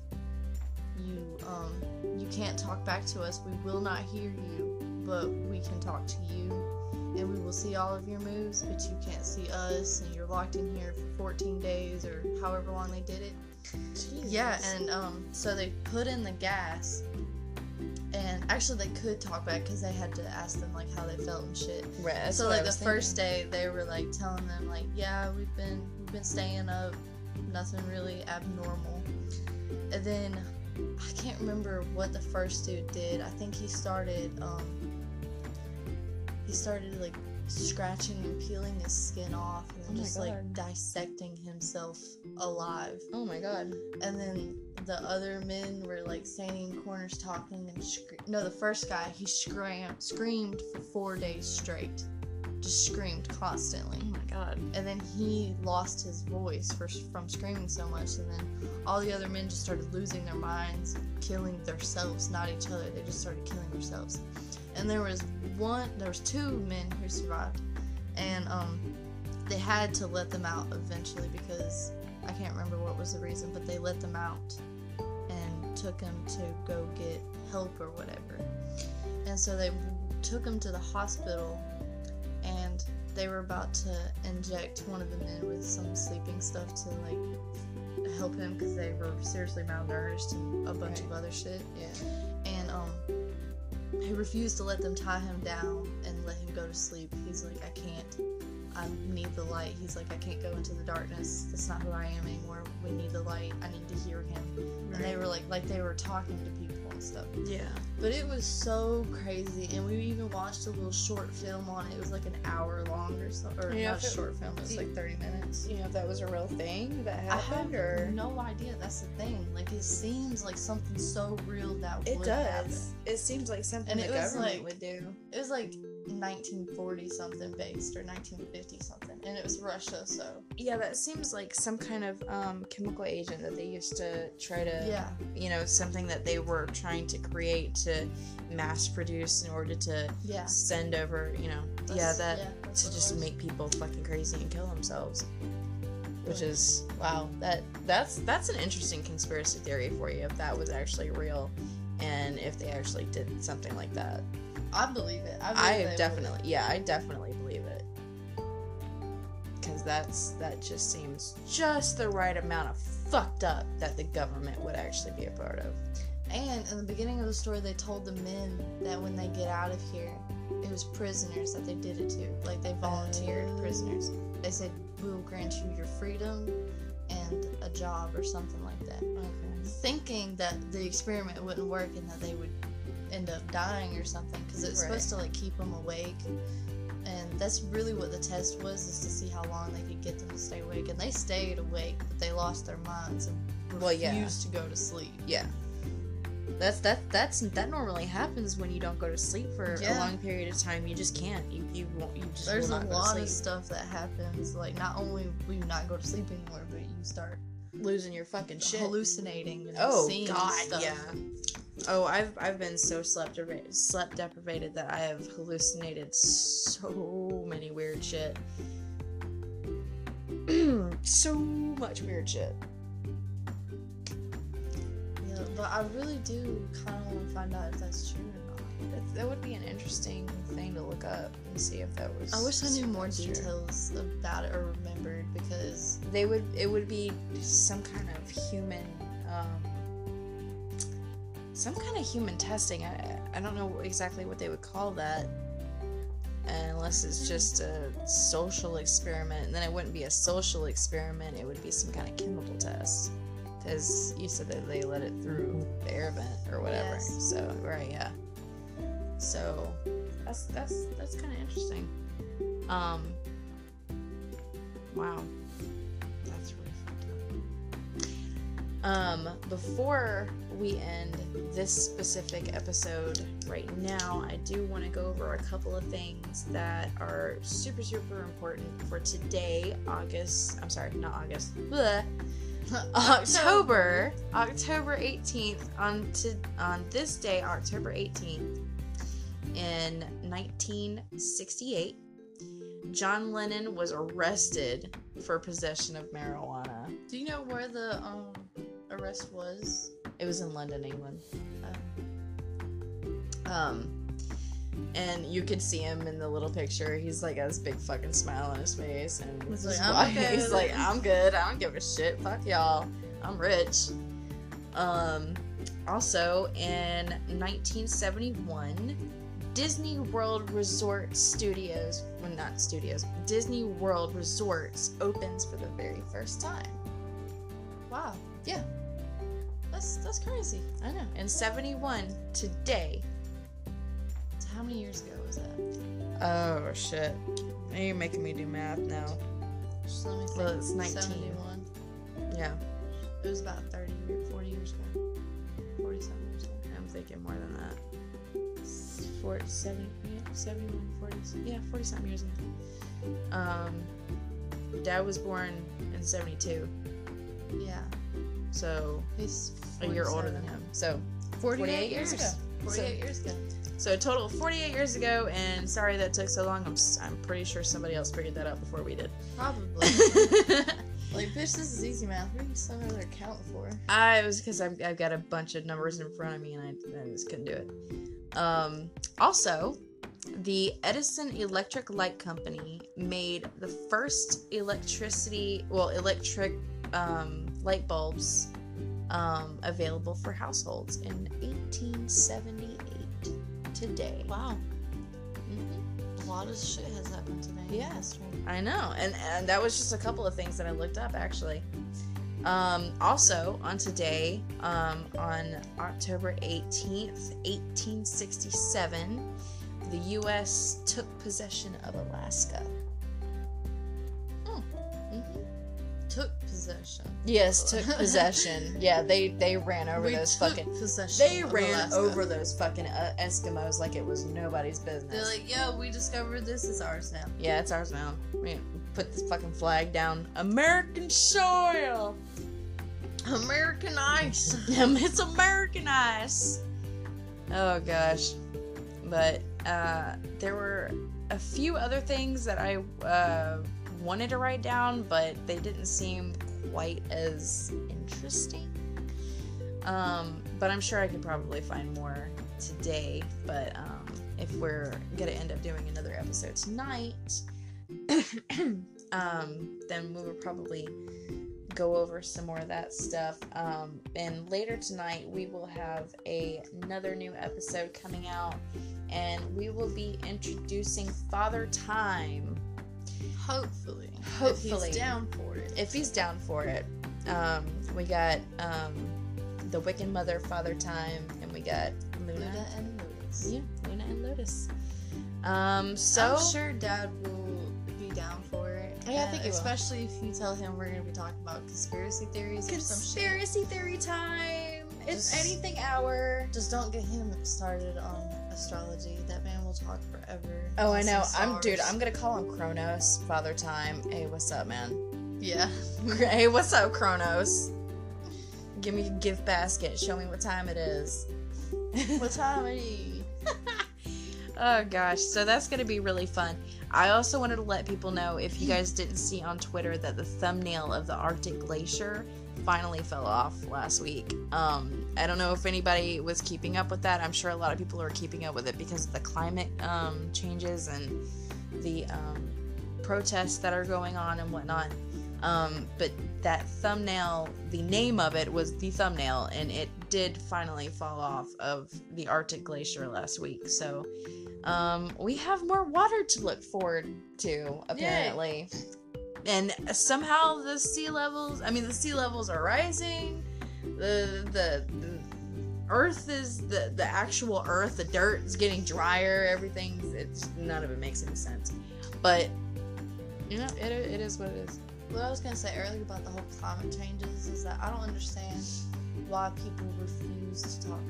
Speaker 2: You um you can't talk back to us. We will not hear you, but we can talk to you and we will see all of your moves, but you can't see us and you're locked in here for 14 days or however long they did it. Yeah, and um, so they put in the gas, and actually they could talk back because they had to ask them like how they felt and shit.
Speaker 1: right,
Speaker 2: so like the
Speaker 1: was
Speaker 2: first day they were like telling them like yeah we've been we've been staying up, nothing really abnormal, and then I can't remember what the first dude did. I think he started um, he started like scratching and peeling his skin off and then
Speaker 1: Oh
Speaker 2: just like dissecting himself alive.
Speaker 1: Oh my god.
Speaker 2: And then the other men were like standing in corners talking and scre- no, the first guy he screamed screamed for four days straight, just screamed constantly.
Speaker 1: Oh my god.
Speaker 2: And then he lost his voice for, from screaming so much, and then all the other men just started losing their minds, killing themselves, not each other. They just started killing themselves. And there was one, there was two men who survived, and um, they had to let them out eventually because I can't remember what was the reason, but they let them out and took them to go get help or whatever. And so they took them to the hospital, and they were about to inject one of the men with some sleeping stuff to like help him because they were seriously malnourished and a bunch of other shit.
Speaker 1: Yeah.
Speaker 2: And um, he refused to let them tie him down and let him go to sleep. He's like, I can't. I need the light. He's like, I can't go into the darkness. That's not who I am anymore. We need the light. I need to hear him. And they were like, like they were talking to people and stuff.
Speaker 1: Yeah.
Speaker 2: But it was so crazy, and we even watched a little short film on it. It was like an hour long or so, or
Speaker 1: Yeah,
Speaker 2: not a short film. It was like thirty minutes.
Speaker 1: You know if that was a real thing that
Speaker 2: I have
Speaker 1: happened or
Speaker 2: no idea. That's the thing. Like it seems like something so real that
Speaker 1: it
Speaker 2: would
Speaker 1: does.
Speaker 2: happen.
Speaker 1: It seems like something
Speaker 2: And
Speaker 1: the government
Speaker 2: like-
Speaker 1: would do.
Speaker 2: It was like 1940 something based or 1950 something, and it was Russia. So
Speaker 1: Yeah, that seems like some kind of um, chemical agent that they used to try to
Speaker 2: yeah,
Speaker 1: you know, something that they were trying to create to mass produce in order to
Speaker 2: yeah.
Speaker 1: send over, you know, yeah, that
Speaker 2: that's
Speaker 1: to just make people fucking crazy and kill themselves. Which is wow, that that's that's an interesting conspiracy theory for you if that was actually real and if they actually did something like that.
Speaker 2: I believe it. I, believe
Speaker 1: I definitely yeah, I definitely believe it. Cuz that's that just seems just the right amount of fucked up that the government would actually be a part of.
Speaker 2: And in the beginning of the story, they told the men that when they get out of here, it was prisoners that they did it to. Like they volunteered
Speaker 1: Oh.
Speaker 2: prisoners. They said, "We will grant you your freedom and a job or something like that."
Speaker 1: Okay.
Speaker 2: Thinking that the experiment wouldn't work and that they would end up dying or something, because it's
Speaker 1: Right.
Speaker 2: supposed to like keep them awake. And that's really what the test was, is to see how long they could get them to stay awake. And they stayed awake, but they lost their minds and
Speaker 1: Well,
Speaker 2: refused
Speaker 1: yeah.
Speaker 2: to go to sleep.
Speaker 1: Yeah. That's that that's that normally happens when you don't go to sleep for a long period of time. You just can't. You you won't you just
Speaker 2: There's a lot of stuff that happens. Like, not only will you not go to sleep anymore, but you start
Speaker 1: losing your fucking shit.
Speaker 2: hallucinating and
Speaker 1: Oh
Speaker 2: seeing
Speaker 1: god,
Speaker 2: stuff.
Speaker 1: yeah. Oh, I've I've been so slept deprivated, slept deprivated that I have hallucinated so many weird shit. so much weird shit.
Speaker 2: Yeah, but I really do kind of want to find out if that's true or not.
Speaker 1: That, that would be an interesting thing to look up and see if that was.
Speaker 2: I wish I knew more
Speaker 1: true.
Speaker 2: details about it or remembered because
Speaker 1: they would it would be some kind of human um, some kind of human testing. I, I don't know exactly what they would call that unless it's just a social experiment. And then it wouldn't be a social experiment it would be some kind of chemical test. Because you said that they let it through the air vent or whatever.
Speaker 2: Yes.
Speaker 1: so right yeah. So that's that's that's kind of interesting. Um wow Um, before we end this specific episode right now, I do want to go over a couple of things that are super, super important for today, August. I'm sorry, not August. October, October 18th. On to on this day, October 18th, in 1968, John Lennon was arrested for possession of marijuana.
Speaker 2: Do you know where the um arrest was?
Speaker 1: It was in London, England.
Speaker 2: Um,
Speaker 1: Um, and you could see him in the little picture. He's like got this big fucking smile on his face, and
Speaker 2: He's like, "I'm good."
Speaker 1: he's like, "I'm good. I don't give a shit. Fuck y'all. I'm rich." Um, also in 1971, Disney World Resort Studios, well, not studios, Disney World Resorts opens for the very first time.
Speaker 2: wow.
Speaker 1: Yeah.
Speaker 2: That's that's crazy.
Speaker 1: I know. And 71, today.
Speaker 2: So how many years ago was that?
Speaker 1: Oh shit. Now you're making me do math now.
Speaker 2: Just let me think.
Speaker 1: Well, it's 19.
Speaker 2: 71.
Speaker 1: Yeah,
Speaker 2: It was about 30 years, 40 years ago. 40 something years ago.
Speaker 1: I'm thinking more than that. 40, 70, yeah, 71, 40, yeah, 40 something years ago. Um, dad was born in 72,
Speaker 2: Yeah.
Speaker 1: So
Speaker 2: He's
Speaker 1: a year older than him. So,
Speaker 2: 48,
Speaker 1: 48
Speaker 2: years ago. 48 years ago.
Speaker 1: so a total of 48 years ago, and sorry that took so long. I'm, I'm pretty sure somebody else figured that out before we did.
Speaker 2: Probably. like, bitch, this is easy math. What are you some other counting for?
Speaker 1: I was because I've, I've got a bunch of numbers in front of me and I, I just couldn't do it. Um, also, the Edison Electric Light Company made the first electricity, well, electric um, light bulbs um, available for households in 1878. Today.
Speaker 2: Wow.
Speaker 1: Mhm.
Speaker 2: A lot of shit has happened today.
Speaker 1: Yeah.
Speaker 2: history.
Speaker 1: I know, and and that was just a couple of things that I looked up actually. Um, also on today, um, on October eighteenth, eighteen sixty-seven, the U.S. took possession of Alaska.
Speaker 2: Took possession.
Speaker 1: Yes, took possession. yeah, they they ran over
Speaker 2: We
Speaker 1: those fucking.
Speaker 2: possession.
Speaker 1: They ran
Speaker 2: Alaska.
Speaker 1: over those fucking uh, Eskimos like it was nobody's business.
Speaker 2: They're like, yo, we discovered this is ours now.
Speaker 1: Yeah, it's ours now. We put this fucking flag down American soil.
Speaker 2: American ice.
Speaker 1: it's American ice. Oh gosh. But uh, there were a few other things that I uh, wanted to write down, but they didn't seem quite as interesting. Um, but I'm sure I could probably find more today. But um, if we're gonna end up doing another episode tonight, um, then we will probably go over some more of that stuff. Um, and later tonight, we will have a, another new episode coming out, and we will be introducing Father Time
Speaker 2: Hopefully.
Speaker 1: Hopefully.
Speaker 2: If he's down for it.
Speaker 1: if he's down for it. Um, we got um, the Wiccan Mother, Father Time, and we got Luna.
Speaker 2: Luna and Lotus.
Speaker 1: Yeah, Luna and Lotus. Um, so
Speaker 2: I'm sure Dad will be down for it.
Speaker 1: Oh, Yeah, I think he will.
Speaker 2: Especially if you tell him we're gonna be talking about conspiracy theories or some shit.
Speaker 1: conspiracy theory time. It's
Speaker 2: Just-
Speaker 1: anything hour.
Speaker 2: Just don't get him started on astrology. That man will talk forever.
Speaker 1: Oh, I know. I'm dude. I'm gonna call him Kronos, Father Time. Hey, what's up, man?
Speaker 2: Yeah.
Speaker 1: hey, what's up, Kronos? Give me a gift basket. Show me what time it is.
Speaker 2: what time are you?
Speaker 1: Oh gosh, so that's gonna be really fun. I also wanted to let people know if you guys didn't see on Twitter that the thumbnail of the Arctic Glacier finally fell off last week. Um, I don't know if anybody was keeping up with that. I'm sure a lot of people are keeping up with it because of the climate um, changes and the um, protests that are going on and whatnot. Um, but that thumbnail, the name of it was the thumbnail, and it did finally fall off of the Arctic Glacier last week. So um, we have more water to look forward to, apparently. And somehow the sea levels, I mean, the sea levels are rising. The, the, the earth is, the, the actual earth, the dirt is getting drier. Everything's, it's, none of it makes any sense. But, you know, it, it is what it is.
Speaker 2: what I was gonna say earlier about the whole climate changes is that I don't understand why people refuse to talk.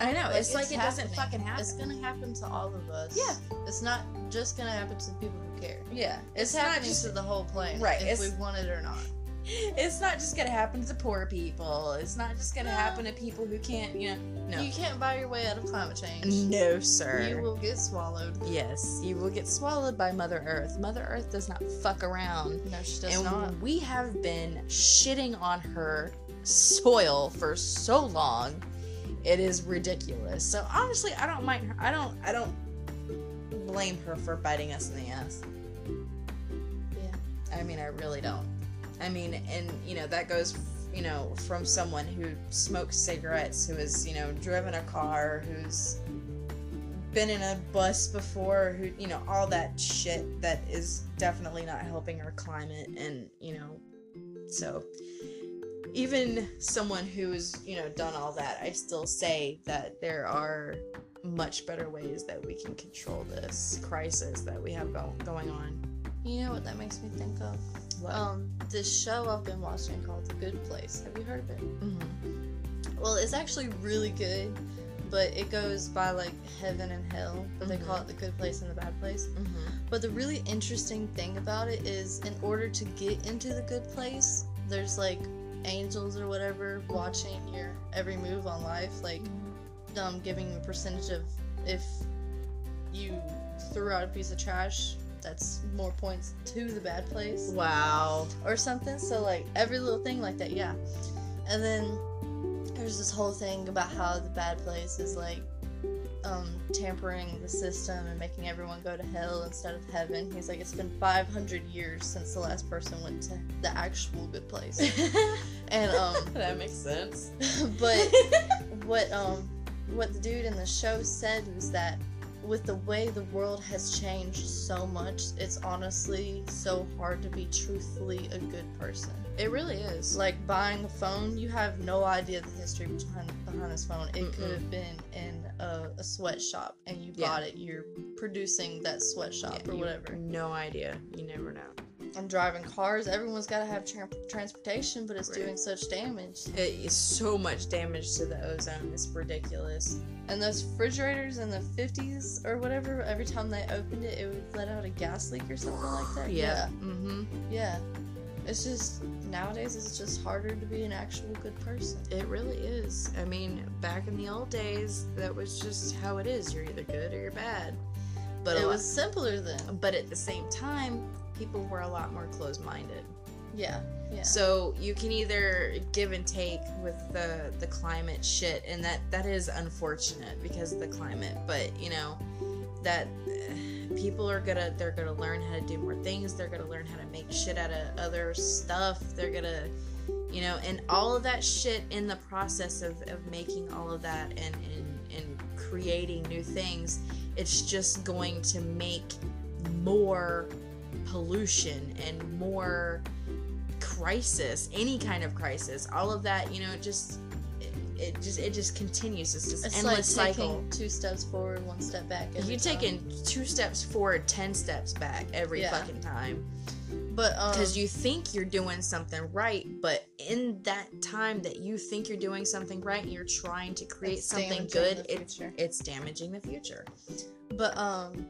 Speaker 1: I know.
Speaker 2: Like,
Speaker 1: it's, like
Speaker 2: it's
Speaker 1: it doesn't fucking happen.
Speaker 2: It's gonna happen to all of us.
Speaker 1: Yeah.
Speaker 2: It's not just gonna happen to the people who care.
Speaker 1: yeah.
Speaker 2: It's,
Speaker 1: It's, not
Speaker 2: happening
Speaker 1: just
Speaker 2: to the whole planet,
Speaker 1: Right,
Speaker 2: If
Speaker 1: it's-
Speaker 2: we want it or not.
Speaker 1: it's not just gonna happen to poor people. It's not just gonna
Speaker 2: No.
Speaker 1: happen to people who can't, you know. No.
Speaker 2: You can't buy your way out of climate change.
Speaker 1: no, sir.
Speaker 2: You will get swallowed.
Speaker 1: Yes, you will get swallowed by Mother Earth. Mother Earth does not fuck around.
Speaker 2: No, she does
Speaker 1: and
Speaker 2: not.
Speaker 1: we have been shitting on her soil for so long. It is ridiculous. So honestly, I don't mind her. I don't I don't blame her for biting us in the ass.
Speaker 2: Yeah.
Speaker 1: I mean, I really don't. I mean, and you know, that goes, you know, from someone who smokes cigarettes, who has, you know, driven a car, who's been in a bus before, who, you know, all that shit that is definitely not helping our climate. And, you know, so even someone who's, you know, done all that, I still say that there are much better ways that we can control this crisis that we have go- going on.
Speaker 2: You know what that makes me think of?
Speaker 1: What?
Speaker 2: Um, this show I've been watching called The Good Place. Have you heard of it?
Speaker 1: Mhm.
Speaker 2: Well, it's actually really good, but it goes by like heaven and hell, but they call it the good place and the bad place.
Speaker 1: Mhm.
Speaker 2: But the really interesting thing about it is, in order to get into the good place, there's like angels or whatever watching your every move on life, like um, giving a percentage of if you threw out a piece of trash, that's more points to the bad place
Speaker 1: Wow.
Speaker 2: or something. So like every little thing like that, yeah. And then there's this whole thing about how the bad place is like um, tampering the system and making everyone go to hell instead of heaven. He's like, it's been 500 years since the last person went to the actual good place. and um,
Speaker 1: that makes sense.
Speaker 2: but what um what the dude in the show said was that with the way the world has changed so much, it's honestly so hard to be truthfully a good person.
Speaker 1: it really is.
Speaker 2: Like buying a phone, you have no idea the history behind behind this phone. It
Speaker 1: Mm-mm.
Speaker 2: could have been in a, a sweatshop and you
Speaker 1: Yeah.
Speaker 2: bought it. You're producing that sweatshop
Speaker 1: Yeah,
Speaker 2: or whatever.
Speaker 1: No idea. You never know.
Speaker 2: And driving cars, everyone's got to have tra- transportation, but it's
Speaker 1: Right.
Speaker 2: doing such damage.
Speaker 1: It is so much damage to the ozone. It's ridiculous.
Speaker 2: And those refrigerators in the 50s or whatever, every time they opened it, it would let out a gas leak or something like that. Yeah.
Speaker 1: Mm-hmm.
Speaker 2: Yeah. yeah. It's just, nowadays, it's just harder to be an actual good person.
Speaker 1: It really is. I mean, back in the old days, that was just how it is. You're either good or you're bad. But
Speaker 2: it was simpler then.
Speaker 1: but at the same time, people were a lot more closed-minded.
Speaker 2: Yeah. Yeah.
Speaker 1: So you can either give and take with the the climate shit, and that that is unfortunate because of the climate. But you know that people are gonna they're gonna learn how to do more things. They're gonna learn how to make shit out of other stuff. They're gonna you know, and all of that shit in the process of, of making all of that and, and and creating new things, it's just going to make more pollution and more crisis, any kind of crisis, all of that, you know, just it, just it just continues. It's this
Speaker 2: it's
Speaker 1: endless
Speaker 2: like
Speaker 1: cycle.
Speaker 2: two steps forward, one step back.
Speaker 1: You're
Speaker 2: time.
Speaker 1: taking two steps forward, ten steps back every
Speaker 2: Yeah.
Speaker 1: fucking time
Speaker 2: but um,
Speaker 1: because you think you're doing something right, but in that time that you think you're doing something right, and you're trying to create something good. It's it's damaging the future.
Speaker 2: But um,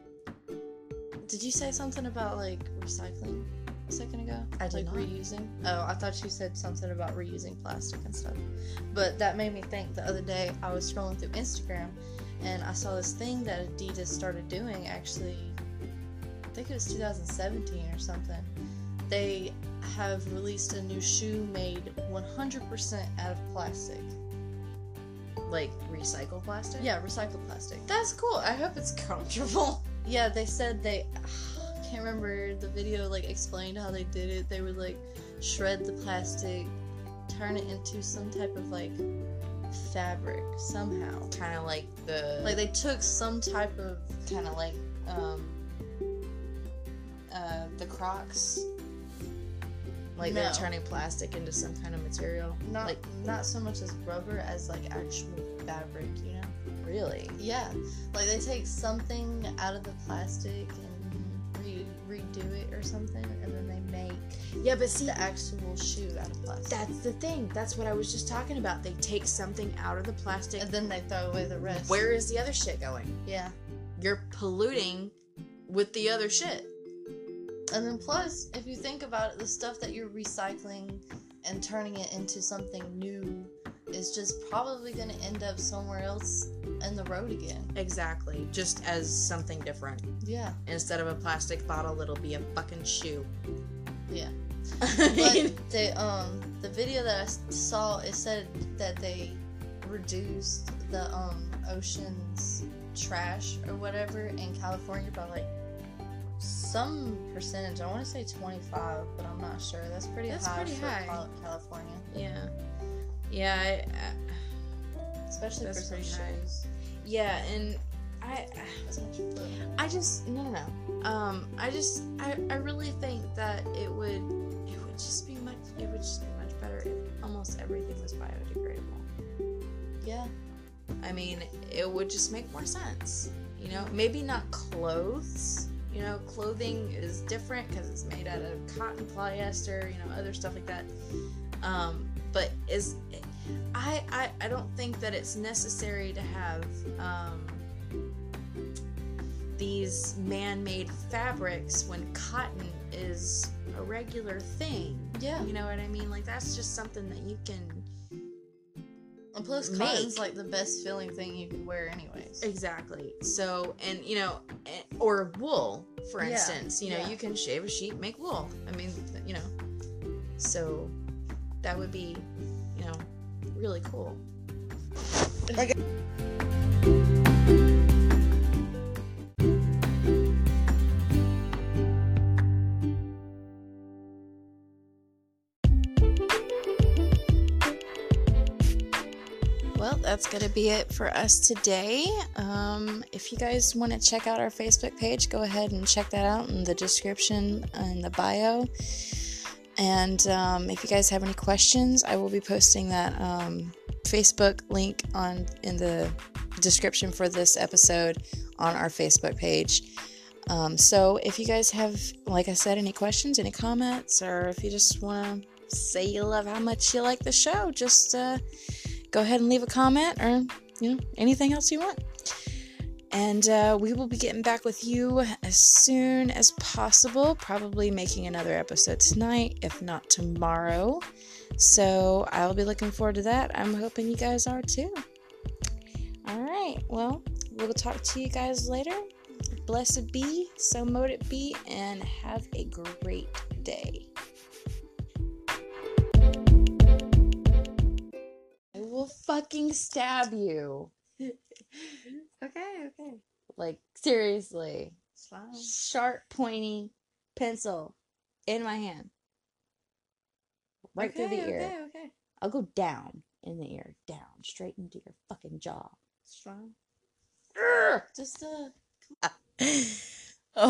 Speaker 2: did you say something about like recycling a second ago?
Speaker 1: I did
Speaker 2: like
Speaker 1: not.
Speaker 2: reusing. Oh, I thought you said something about reusing plastic and stuff. But that made me think. The other day, I was scrolling through Instagram, and I saw this thing that Adidas started doing. Actually, I think it was 2017 or something. They have released a new shoe made 100% out of plastic.
Speaker 1: Like recycled plastic.
Speaker 2: Yeah, recycled plastic.
Speaker 1: that's cool. I hope it's comfortable.
Speaker 2: Yeah, they said they. I can't remember the video like explained how they did it. They would like shred the plastic, turn it into some type of like fabric somehow.
Speaker 1: Kind of like the
Speaker 2: Like they took some type of
Speaker 1: kind of like um uh the Crocs. Like they're turning plastic into some kind of material.
Speaker 2: not
Speaker 1: like
Speaker 2: not so much as rubber as like actual fabric, you know?
Speaker 1: really.
Speaker 2: Yeah, like they take something out of the plastic redo it or something, and then they make
Speaker 1: Yeah, but see,
Speaker 2: the actual shoe out of plastic.
Speaker 1: that's the thing. That's what I was just talking about. They take something out of the plastic.
Speaker 2: and then they throw away the rest.
Speaker 1: Where is the other shit going?
Speaker 2: Yeah.
Speaker 1: You're polluting with the other shit.
Speaker 2: And then plus, if you think about it, the stuff that you're recycling and turning it into something new is just probably going to end up somewhere else in the road again.
Speaker 1: Exactly. Just as something different.
Speaker 2: Yeah.
Speaker 1: Instead of a plastic bottle, it'll be a fucking shoe.
Speaker 2: Yeah. But the um the video that I saw it said that they reduced the um ocean's trash or whatever in California by like some percentage. I want to say 25, but I'm not sure. That's pretty
Speaker 1: That's
Speaker 2: high
Speaker 1: pretty
Speaker 2: for
Speaker 1: high.
Speaker 2: California,
Speaker 1: yeah. Yeah, I, I,
Speaker 2: especially for some shoes.
Speaker 1: yeah, and I,
Speaker 2: That's much foot.
Speaker 1: I just no no no. Um, I just I, I really think that it would it would just be much it would just be much better if almost everything was biodegradable.
Speaker 2: Yeah.
Speaker 1: I mean, it would just make more sense. You know, maybe not clothes. You know, clothing is different because it's made out of cotton, polyester, you know, other stuff like that. Um, but is I, I I don't think that it's necessary to have um, these man-made fabrics when cotton is a regular thing.
Speaker 2: Yeah.
Speaker 1: You know what I mean? Like that's just something that you can
Speaker 2: And plus,
Speaker 1: Make.
Speaker 2: cotton's like the best feeling thing you can wear, anyways.
Speaker 1: Exactly. So, and you know, eh, or wool, for
Speaker 2: Yeah,
Speaker 1: instance. You know,
Speaker 2: yeah.
Speaker 1: you can shave a sheep, make wool. I mean, you know, so that would be, you know, really cool. Well, that's going to be it for us today. Um, if you guys want to check out our Facebook page, go ahead and check that out in the description and the bio. And um, if you guys have any questions, I will be posting that um, Facebook link on in the description for this episode on our Facebook page. Um, so if you guys have, like I said, any questions, any comments, or if you just want to say you love how much you like the show, just uh, go ahead and leave a comment or you know anything else you want and uh, we will be getting back with you as soon as possible probably making another episode tonight if not tomorrow. So i'll be looking forward to that. I'm hoping you guys are too. All right. Well we'll talk to you guys later. Blessed be so mote it be and have a great day. I will fucking stab you.
Speaker 2: Okay, okay.
Speaker 1: Like, seriously.
Speaker 2: Fine.
Speaker 1: Sharp, pointy pencil in my hand. Right through the
Speaker 2: Okay,
Speaker 1: ear.
Speaker 2: Okay, okay.
Speaker 1: I'll go down in the ear. Down. Straight into your fucking jaw. Urgh.
Speaker 2: Just uh